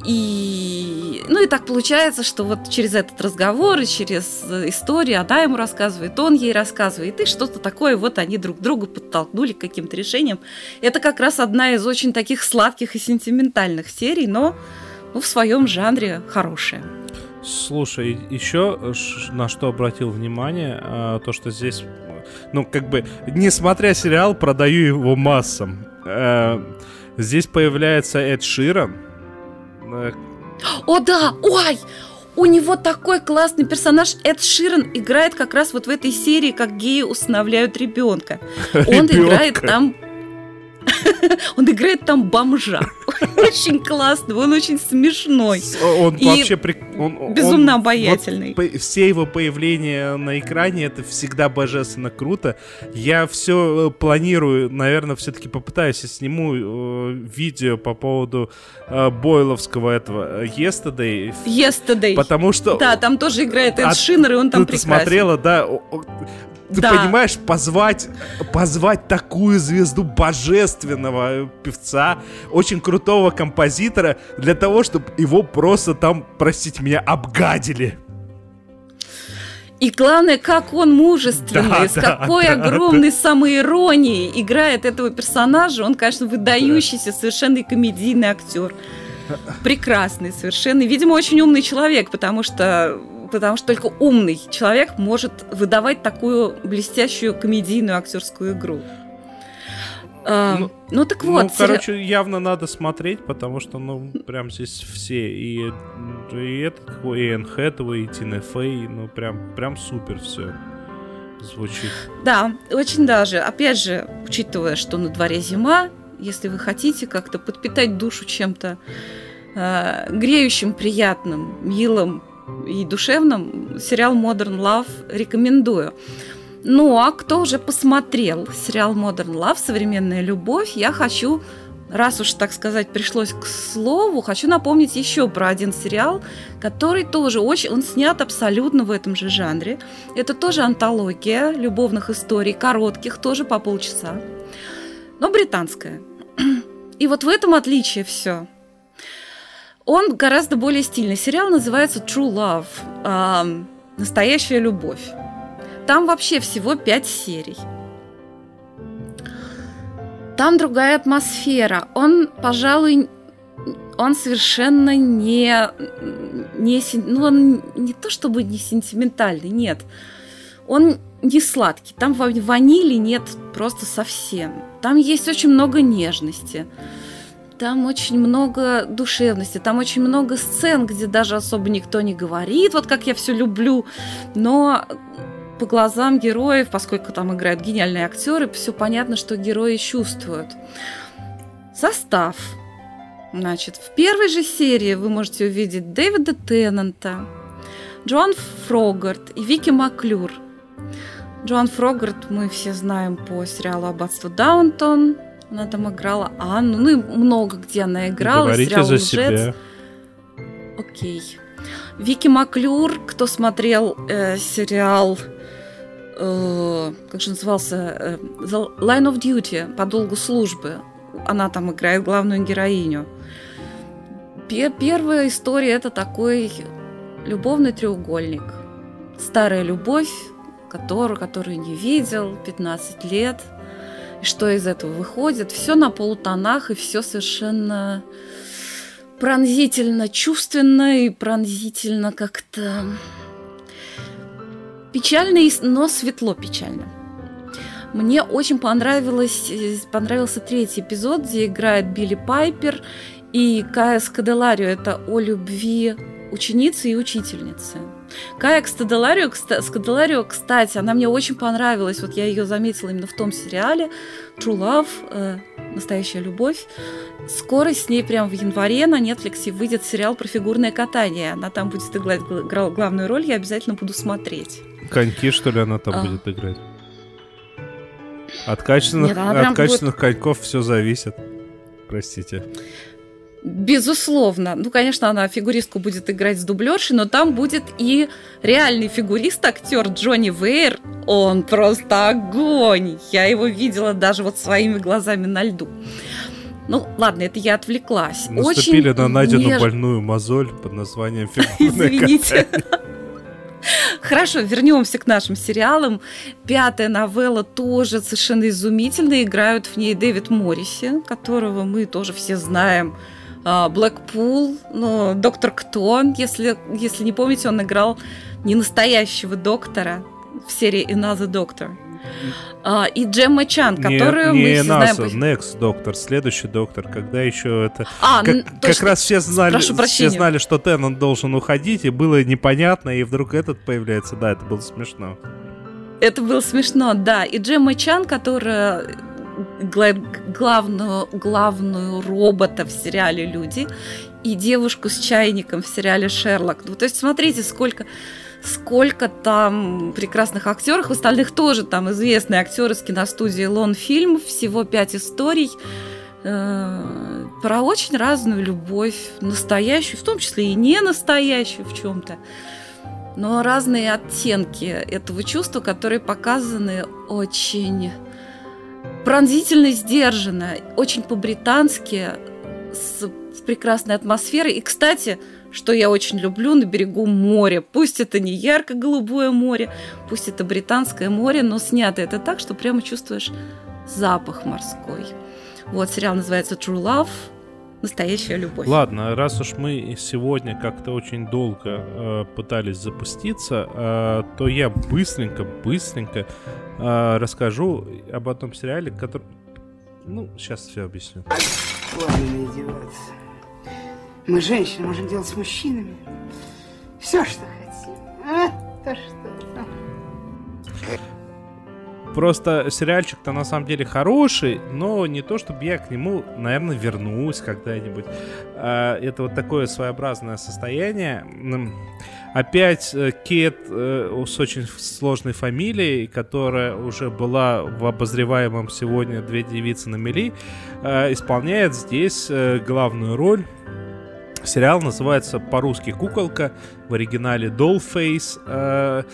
И, ну и так получается, что вот через этот разговор и через историю она ему рассказывает, он ей рассказывает, и что-то такое вот они друг друга подтолкнули к каким-то решениям. Это как раз одна из очень таких сладких и сентиментальных серий, но ну, в своем жанре хорошая. Слушай, еще на что обратил внимание, а, то, что здесь ну, как бы, несмотря сериал, продаю его массам. Э, здесь появляется Эд Ширан. О, да! Ой! У него такой классный персонаж. Эд Ширан играет как раз вот в этой серии, как геи усыновляют ребенка. Он играет там... Он играет там бомжа. Очень классный, он очень смешной. Он И вообще прик- он- он- безумно вот обаятельный. по- все его появления на экране это всегда божественно круто. Я все планирую, наверное, все-таки попытаюсь, я сниму э, видео по поводу э, Бойловского этого э, Yesterday. Yesterday. Потому что Да, там тоже играет Эд А Шинер, и он там ты, ты прекрасен. смотрела, да? Ты Да. понимаешь, позвать, позвать такую звезду божественного певца, очень крутого композитора, для того, чтобы его просто там, простите меня, обгадили. И главное, как он мужественный, Да, с да, какой да, огромной самоиронией играет этого персонажа. Он, конечно, выдающийся, совершенно комедийный актер. Прекрасный совершенно. Видимо, очень умный человек, потому что потому что только умный человек может выдавать такую блестящую комедийную актерскую игру. А, Ну, ну, так вот, ну, короче, явно надо смотреть, потому что, ну, прям здесь все. И, и этот, и Энн Хэтэуэй, и Тина Фей, ну, прям, прям супер все звучит. Да, очень даже. Опять же, учитывая, что на дворе зима, если вы хотите как-то подпитать душу чем-то э, греющим, приятным, милым и душевным, сериал Modern Love рекомендую. Ну, а кто уже посмотрел сериал Modern Love «Современная любовь», я хочу, раз уж, так сказать, пришлось к слову, хочу напомнить еще про один сериал, который тоже очень... Он снят абсолютно в этом же жанре. Это тоже антология любовных историй, коротких, тоже по полчаса, но британская. И вот в этом отличие все. Он гораздо более стильный. Сериал называется True Love. ам, Настоящая любовь. Там вообще всего пять серий. Там другая атмосфера. Он, пожалуй, он совершенно не, не, ну, он не то чтобы не сентиментальный, нет. Он не сладкий. Там ва- ванили нет просто совсем. Там есть очень много нежности. Там очень много душевности, там очень много сцен, где даже особо никто не говорит, вот как я все люблю, но по глазам героев, поскольку там играют гениальные актеры, все понятно, что герои чувствуют. Состав. Значит, в первой же серии вы можете увидеть Дэвида Теннанта, Джоан Фрогарт и Вики Маклюр. Джоан Фрогарт мы все знаем по сериалу «Аббатство Даунтон». Она там играла Анну, ну и много где она играла. Говорите сериал за «Лжец». себя. Окей. Вики Маклюр, кто смотрел э, сериал, э, как же назывался, э, The Line of Duty, по долгу службы, она там играет главную героиню. Пе- Первая история это такой любовный треугольник. Старая любовь, которую, которую не видел 15 лет. И что из этого выходит? Все на полутонах и все совершенно пронзительно чувственно и пронзительно как-то печально, но светло печально. Мне очень понравилось, э, понравился третий эпизод, где играет Билли Пайпер и Кая Скаделарио. Это о любви ученицы и учительницы. Кая Скаделарио, Скаделарио, кстати, она мне очень понравилась. Вот я ее заметила именно в том сериале True Love, э, настоящая любовь. Скоро с ней прям в январе на Netflix выйдет сериал про фигурное катание. Она там будет играть гла- гра- главную роль, я обязательно буду смотреть. Коньки, что ли, она там А. будет играть? От качественных, Нет, от качественных коньков все зависит. Простите. Безусловно. Ну, конечно, она фигуристку будет играть с дублершей, но там будет и реальный фигурист, актер Джонни Вейер. Он просто огонь. Я его видела даже вот своими глазами на льду. Ну, ладно, это я отвлеклась. Наступили Очень на найденную неж- больную мозоль под названием фигурное Извините. Хорошо, вернемся к нашим сериалам. Пятая новелла тоже совершенно изумительно. Играют в ней Дэвид Морриси, которого мы тоже все знаем. А, Блэкпул, ну, доктор Кто, если, если не помните, он играл не настоящего доктора в серии Another Doctor. А, и Джемма Чан, Не- которую не, мы все знаем... NASA, Next доктор, следующий доктор, когда еще это... А, как, н- как точно. раз все знали, все знали, что Теннон должен уходить, и было непонятно, и вдруг этот появляется. Да, это было смешно. Это было смешно, да. И Джемма Чан, которая главную, главную робота в сериале «Люди», и девушку с чайником в сериале «Шерлок». Ну, то есть, смотрите, сколько, сколько там прекрасных актеров, остальных тоже там известные актеры с киностудии «Лон Фильм», всего пять историй. Э, про очень разную любовь, настоящую, в том числе и не настоящую в чем-то но разные оттенки этого чувства, которые показаны очень пронзительно, сдержанно, очень по-британски, с, с прекрасной атмосферой. И, кстати, что я очень люблю на берегу моря. Пусть это не ярко-голубое море, пусть это британское море, но снято это так, что прямо чувствуешь запах морской. Вот сериал называется True Love. Настоящая любовь. Ладно, раз уж мы сегодня как-то очень долго э, пытались запуститься, э, то я быстренько, быстренько э, расскажу об одном сериале, который... Ну, сейчас все объясню. Ладно, издеваться. Мы, женщины, можем делать с мужчинами все, что хотим. А, то что. Просто сериальчик-то на самом деле хороший, но не то, чтобы я к нему, наверное, вернусь когда-нибудь. А, Это вот такое своеобразное состояние. Опять э, Кейт э, с очень сложной фамилией, которая уже была в обозреваемом сегодня «Две девицы на мели», э, исполняет здесь главную роль. Сериал называется по-русски «Куколка», в оригинале «Dollface».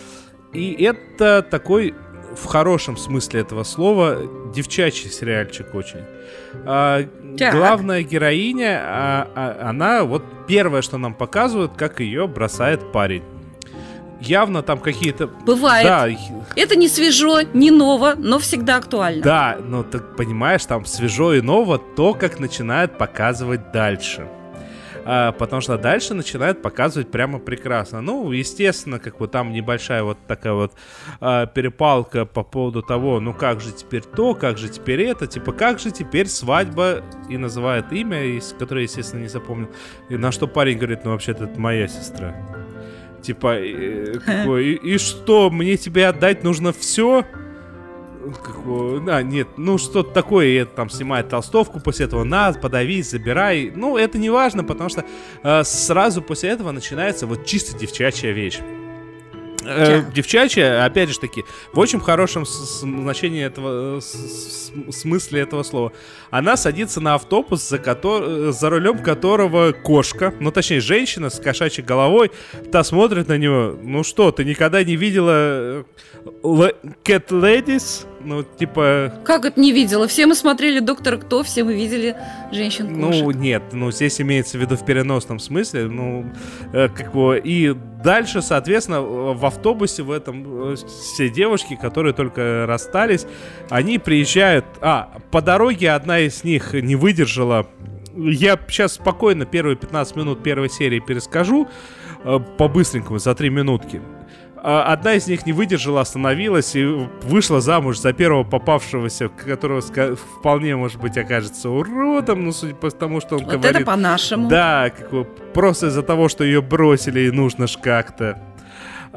И это такой в хорошем смысле этого слова девчачий сериальчик очень. А, Так. главная героиня, а, а, она вот первое, что нам показывают, как ее бросает парень. Явно там какие-то... Бывает. Да, Это не свежо, не ново, но всегда актуально. да, но ты понимаешь, там свежо и ново то, как начинают показывать дальше. А, потому что дальше начинают показывать прямо прекрасно. Ну, естественно, как бы там небольшая вот такая вот а, перепалка по поводу того, ну как же теперь то, как же теперь это, типа как же теперь свадьба, и называет имя, которое, естественно, не запомнил. И на что парень говорит, ну вообще-то это моя сестра. Типа, э, какой, и, и что, мне тебе отдать нужно все? Какого- А, нет, ну что-то такое, и это там снимает толстовку, после этого на, подавись, забирай. Ну, это не важно, потому что э, сразу после этого начинается вот чисто девчачья вещь. Э, девчачья, опять же таки, в очень хорошем значении этого, э, с- смысле этого слова. Она садится на автобус, за, кото- э, за рулем которого кошка, ну точнее женщина с кошачьей головой, та смотрит на него, ну что, ты никогда не видела э, cat ladies? Ну, типа, Как это не видела? Все мы смотрели «Доктора Кто», все мы видели женщин Ну, нет, ну, здесь имеется в виду в переносном смысле, ну, э, как бы, и дальше, соответственно, в автобусе в этом э, все девушки, которые только расстались, они приезжают, а, по дороге одна из них не выдержала, я сейчас спокойно первые 15 минут первой серии перескажу, э, по-быстренькому, за 3 минутки. А, Одна из них не выдержала, остановилась и вышла замуж за первого попавшегося, которого вполне, может быть, окажется уродом, ну, судя по тому, что он Вот говорит. это по-нашему. Да, как просто из-за того, что ее бросили, и нужно ж как-то.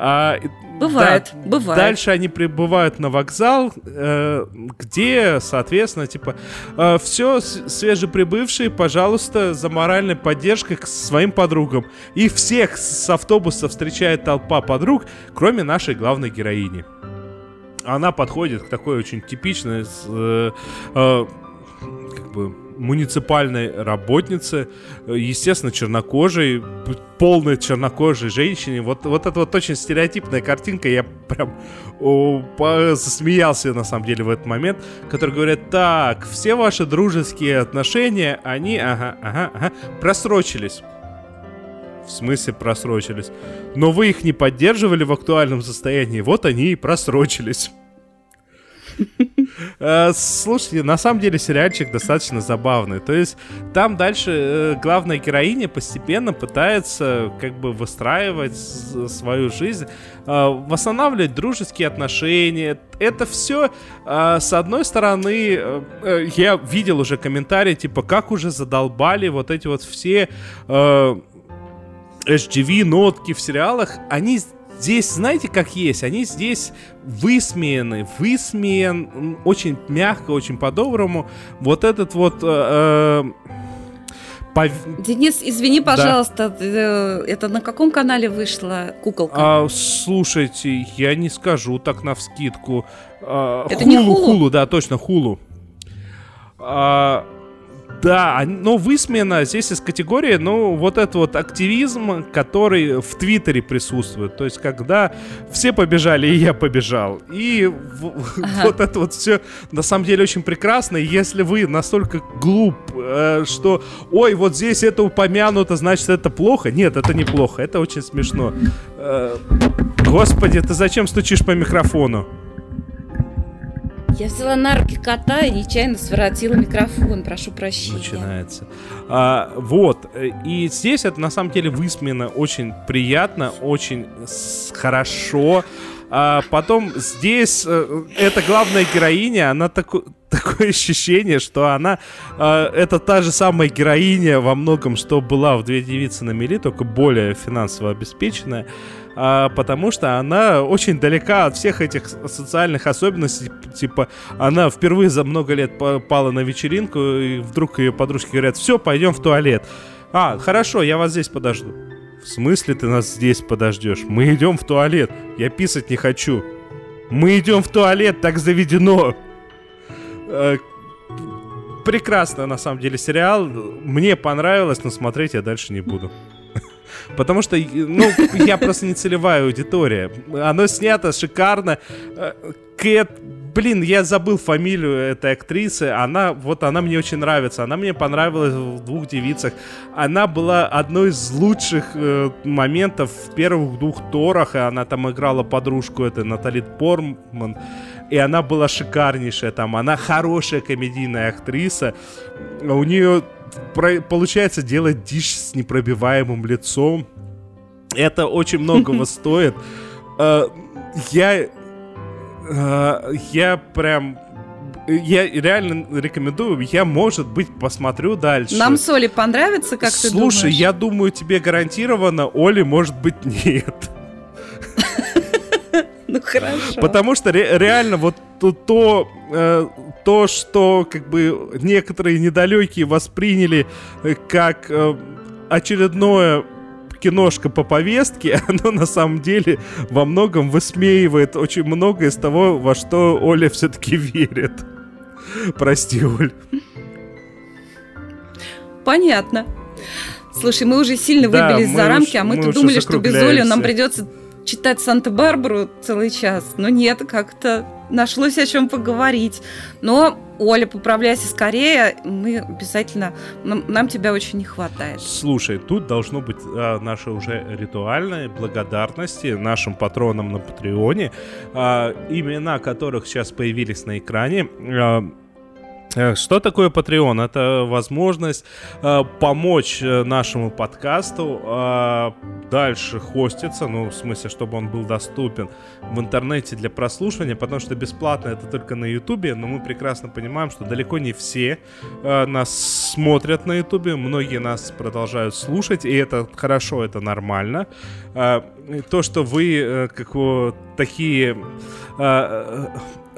А, Бывает, да, бывает. Дальше они прибывают на вокзал, э, где, соответственно, типа, все свежеприбывшие, пожалуйста, за моральной поддержкой к своим подругам. И всех с автобуса встречает толпа подруг, кроме нашей главной героини. Она подходит к такой очень типичной, э, э, как бы, муниципальной работнице, естественно, чернокожей, полной чернокожей женщине. Вот, вот это вот очень стереотипная картинка, я прям о, засмеялся на самом деле в этот момент, который говорят, так, все ваши дружеские отношения, они, ага, ага, ага, просрочились. В смысле просрочились? Но вы их не поддерживали в актуальном состоянии, вот они и просрочились. Э, Слушайте, на самом деле сериальчик достаточно забавный. То есть там дальше э, главная героиня постепенно пытается как бы выстраивать свою жизнь, э, восстанавливать дружеские отношения. Это все, с одной стороны, я видел уже комментарии, типа, как уже задолбали вот эти вот все HGV нотки в сериалах, они здесь, знаете, как есть? Они здесь высмеяны, высмеян очень мягко, очень по-доброму. Вот этот вот... э, э, пов- Денис, извини, Да. пожалуйста, э, это на каком канале вышла куколка? А, слушайте, я не скажу так на вскидку. А, Это не Хулу? Хулу, да, точно, хулу. А, да, но высмеяна здесь из категории, ну, вот этот вот активизм, который в Твиттере присутствует. То есть, когда все побежали, и я побежал. И Ага. вот это вот все на самом деле очень прекрасно. И Если вы настолько глуп, э, что, ой, вот здесь это упомянуто, значит, это плохо. Нет, это не плохо, это очень смешно. Э, Господи, ты зачем стучишь по микрофону? Я взяла на руки кота и нечаянно своротила микрофон, прошу прощения. Начинается. А, вот. И здесь это на самом деле высмеяно очень приятно, очень хорошо. А потом здесь э, эта главная героиня, она тако- такое ощущение, что она э, это та же самая героиня во многом, что была в «Две девицы на мели», только более финансово обеспеченная. А, потому что она очень далека от всех этих социальных особенностей. Типа, она впервые за много лет попала на вечеринку, и вдруг ее подружки говорят, все, пойдем в туалет. А, хорошо, я вас здесь подожду. В смысле ты нас здесь подождешь? Мы идем в туалет. Я писать не хочу. Мы идем в туалет, так заведено. Э, Прекрасно, на самом деле, сериал. Мне понравилось, но смотреть я дальше не буду. Потому что, ну, я просто не целевая аудитория. Оно снято шикарно. Э, Кэт, блин, я забыл фамилию этой актрисы. Она, вот она мне очень нравится. Она мне понравилась в двух девицах. Она была одной из лучших э, моментов в первых двух Торах. И она там играла подружку, это Натали Порман. И она была шикарнейшая там. Она хорошая комедийная актриса. У нее про- получается делать дичь с непробиваемым лицом. Это очень многого стоит. Э, Я... э, Я прям... Я реально рекомендую. Я, может быть, посмотрю дальше. Нам с Олей понравится, как ты Слушай, думаешь? я думаю, тебе гарантированно, Оли, может быть, нет. Ну хорошо. Потому что ре- реально вот то, то, э, то, что как бы некоторые недалекие восприняли э, как э, очередное киношка по повестке, оно на самом деле во многом высмеивает очень многое из того, во что Оля все-таки верит. Прости, Оль. Понятно. Слушай, мы уже сильно Да, выбились мы за уж- рамки, а мы мы-то уже думали, что без Оли нам придется читать Санта-Барбару целый час. Но нет, как-то нашлось о чем поговорить. Но, Оля, поправляйся скорее. Мы обязательно... Нам, нам тебя очень не хватает. Слушай, тут должно быть а, наша уже ритуальная благодарности нашим патронам на Патреоне, а, имена которых сейчас появились на экране. А, Что такое Patreon? Это возможность э, помочь э, нашему подкасту э, дальше хоститься, ну, в смысле, чтобы он был доступен в интернете для прослушивания, потому что бесплатно это только на Ютубе, но мы прекрасно понимаем, что далеко не все э, нас смотрят на Ютубе, многие нас продолжают слушать, и это хорошо, это нормально. Э, то, что вы э, как вот такие э, э,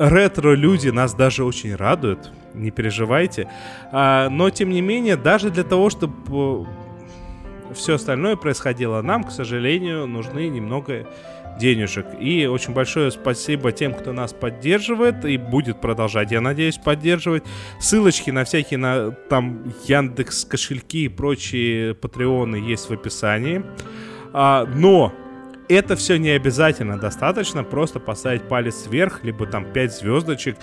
ретро-люди, нас даже очень радует, не переживайте. А, но, тем не менее, даже для того, чтобы все остальное происходило, нам, к сожалению, нужны немного денежек. И очень большое спасибо тем, кто нас поддерживает и будет продолжать, я надеюсь, поддерживать. Ссылочки на всякие на там Яндекс кошельки и прочие патреоны есть в описании. А, но это все не обязательно, достаточно просто поставить палец вверх, либо там 5 звездочек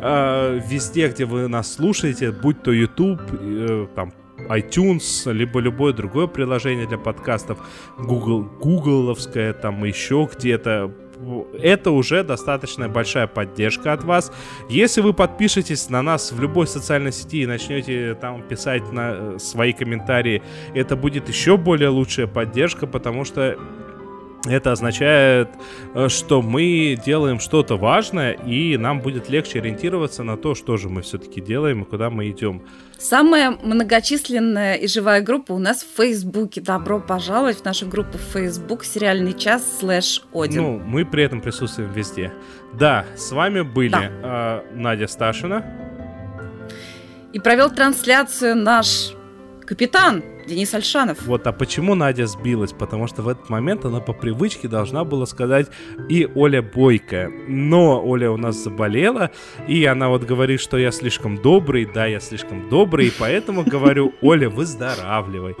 э, везде, где вы нас слушаете, будь то YouTube, э, там iTunes, либо любое другое приложение для подкастов, Google, гугловское, там еще где-то. это уже достаточно большая поддержка от вас. Если вы подпишетесь на нас в любой социальной сети и начнете там писать на э, свои комментарии, это будет еще более лучшая поддержка, потому что это означает, э, что мы делаем что-то важное, и нам будет легче ориентироваться на то, что же мы все-таки делаем и куда мы идем. Самая многочисленная и живая группа у нас в Фейсбуке. Добро пожаловать в нашу группу в Facebook «Сериальный час» слэш Один. Ну, мы при этом присутствуем везде. Да, с вами были Да. э, Надя Сташина. И провел трансляцию наш капитан Денис Альшанов. Вот, а почему Надя сбилась? Потому что в этот момент она по привычке должна была сказать и Оля Бойкая. Но Оля у нас заболела, и она вот говорит, что я слишком добрый, да, я слишком добрый, и поэтому говорю, Оля, выздоравливай.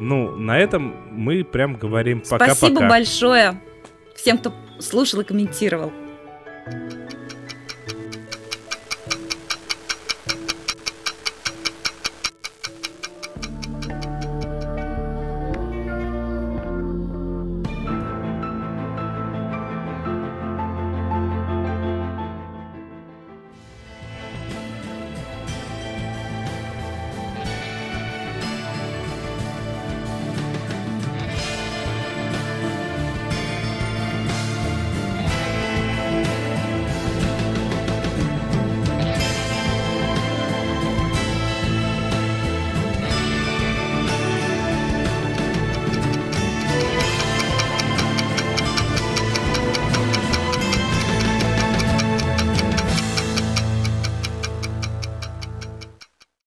Ну, на этом мы прям говорим пока-пока. Спасибо большое всем, кто слушал и комментировал.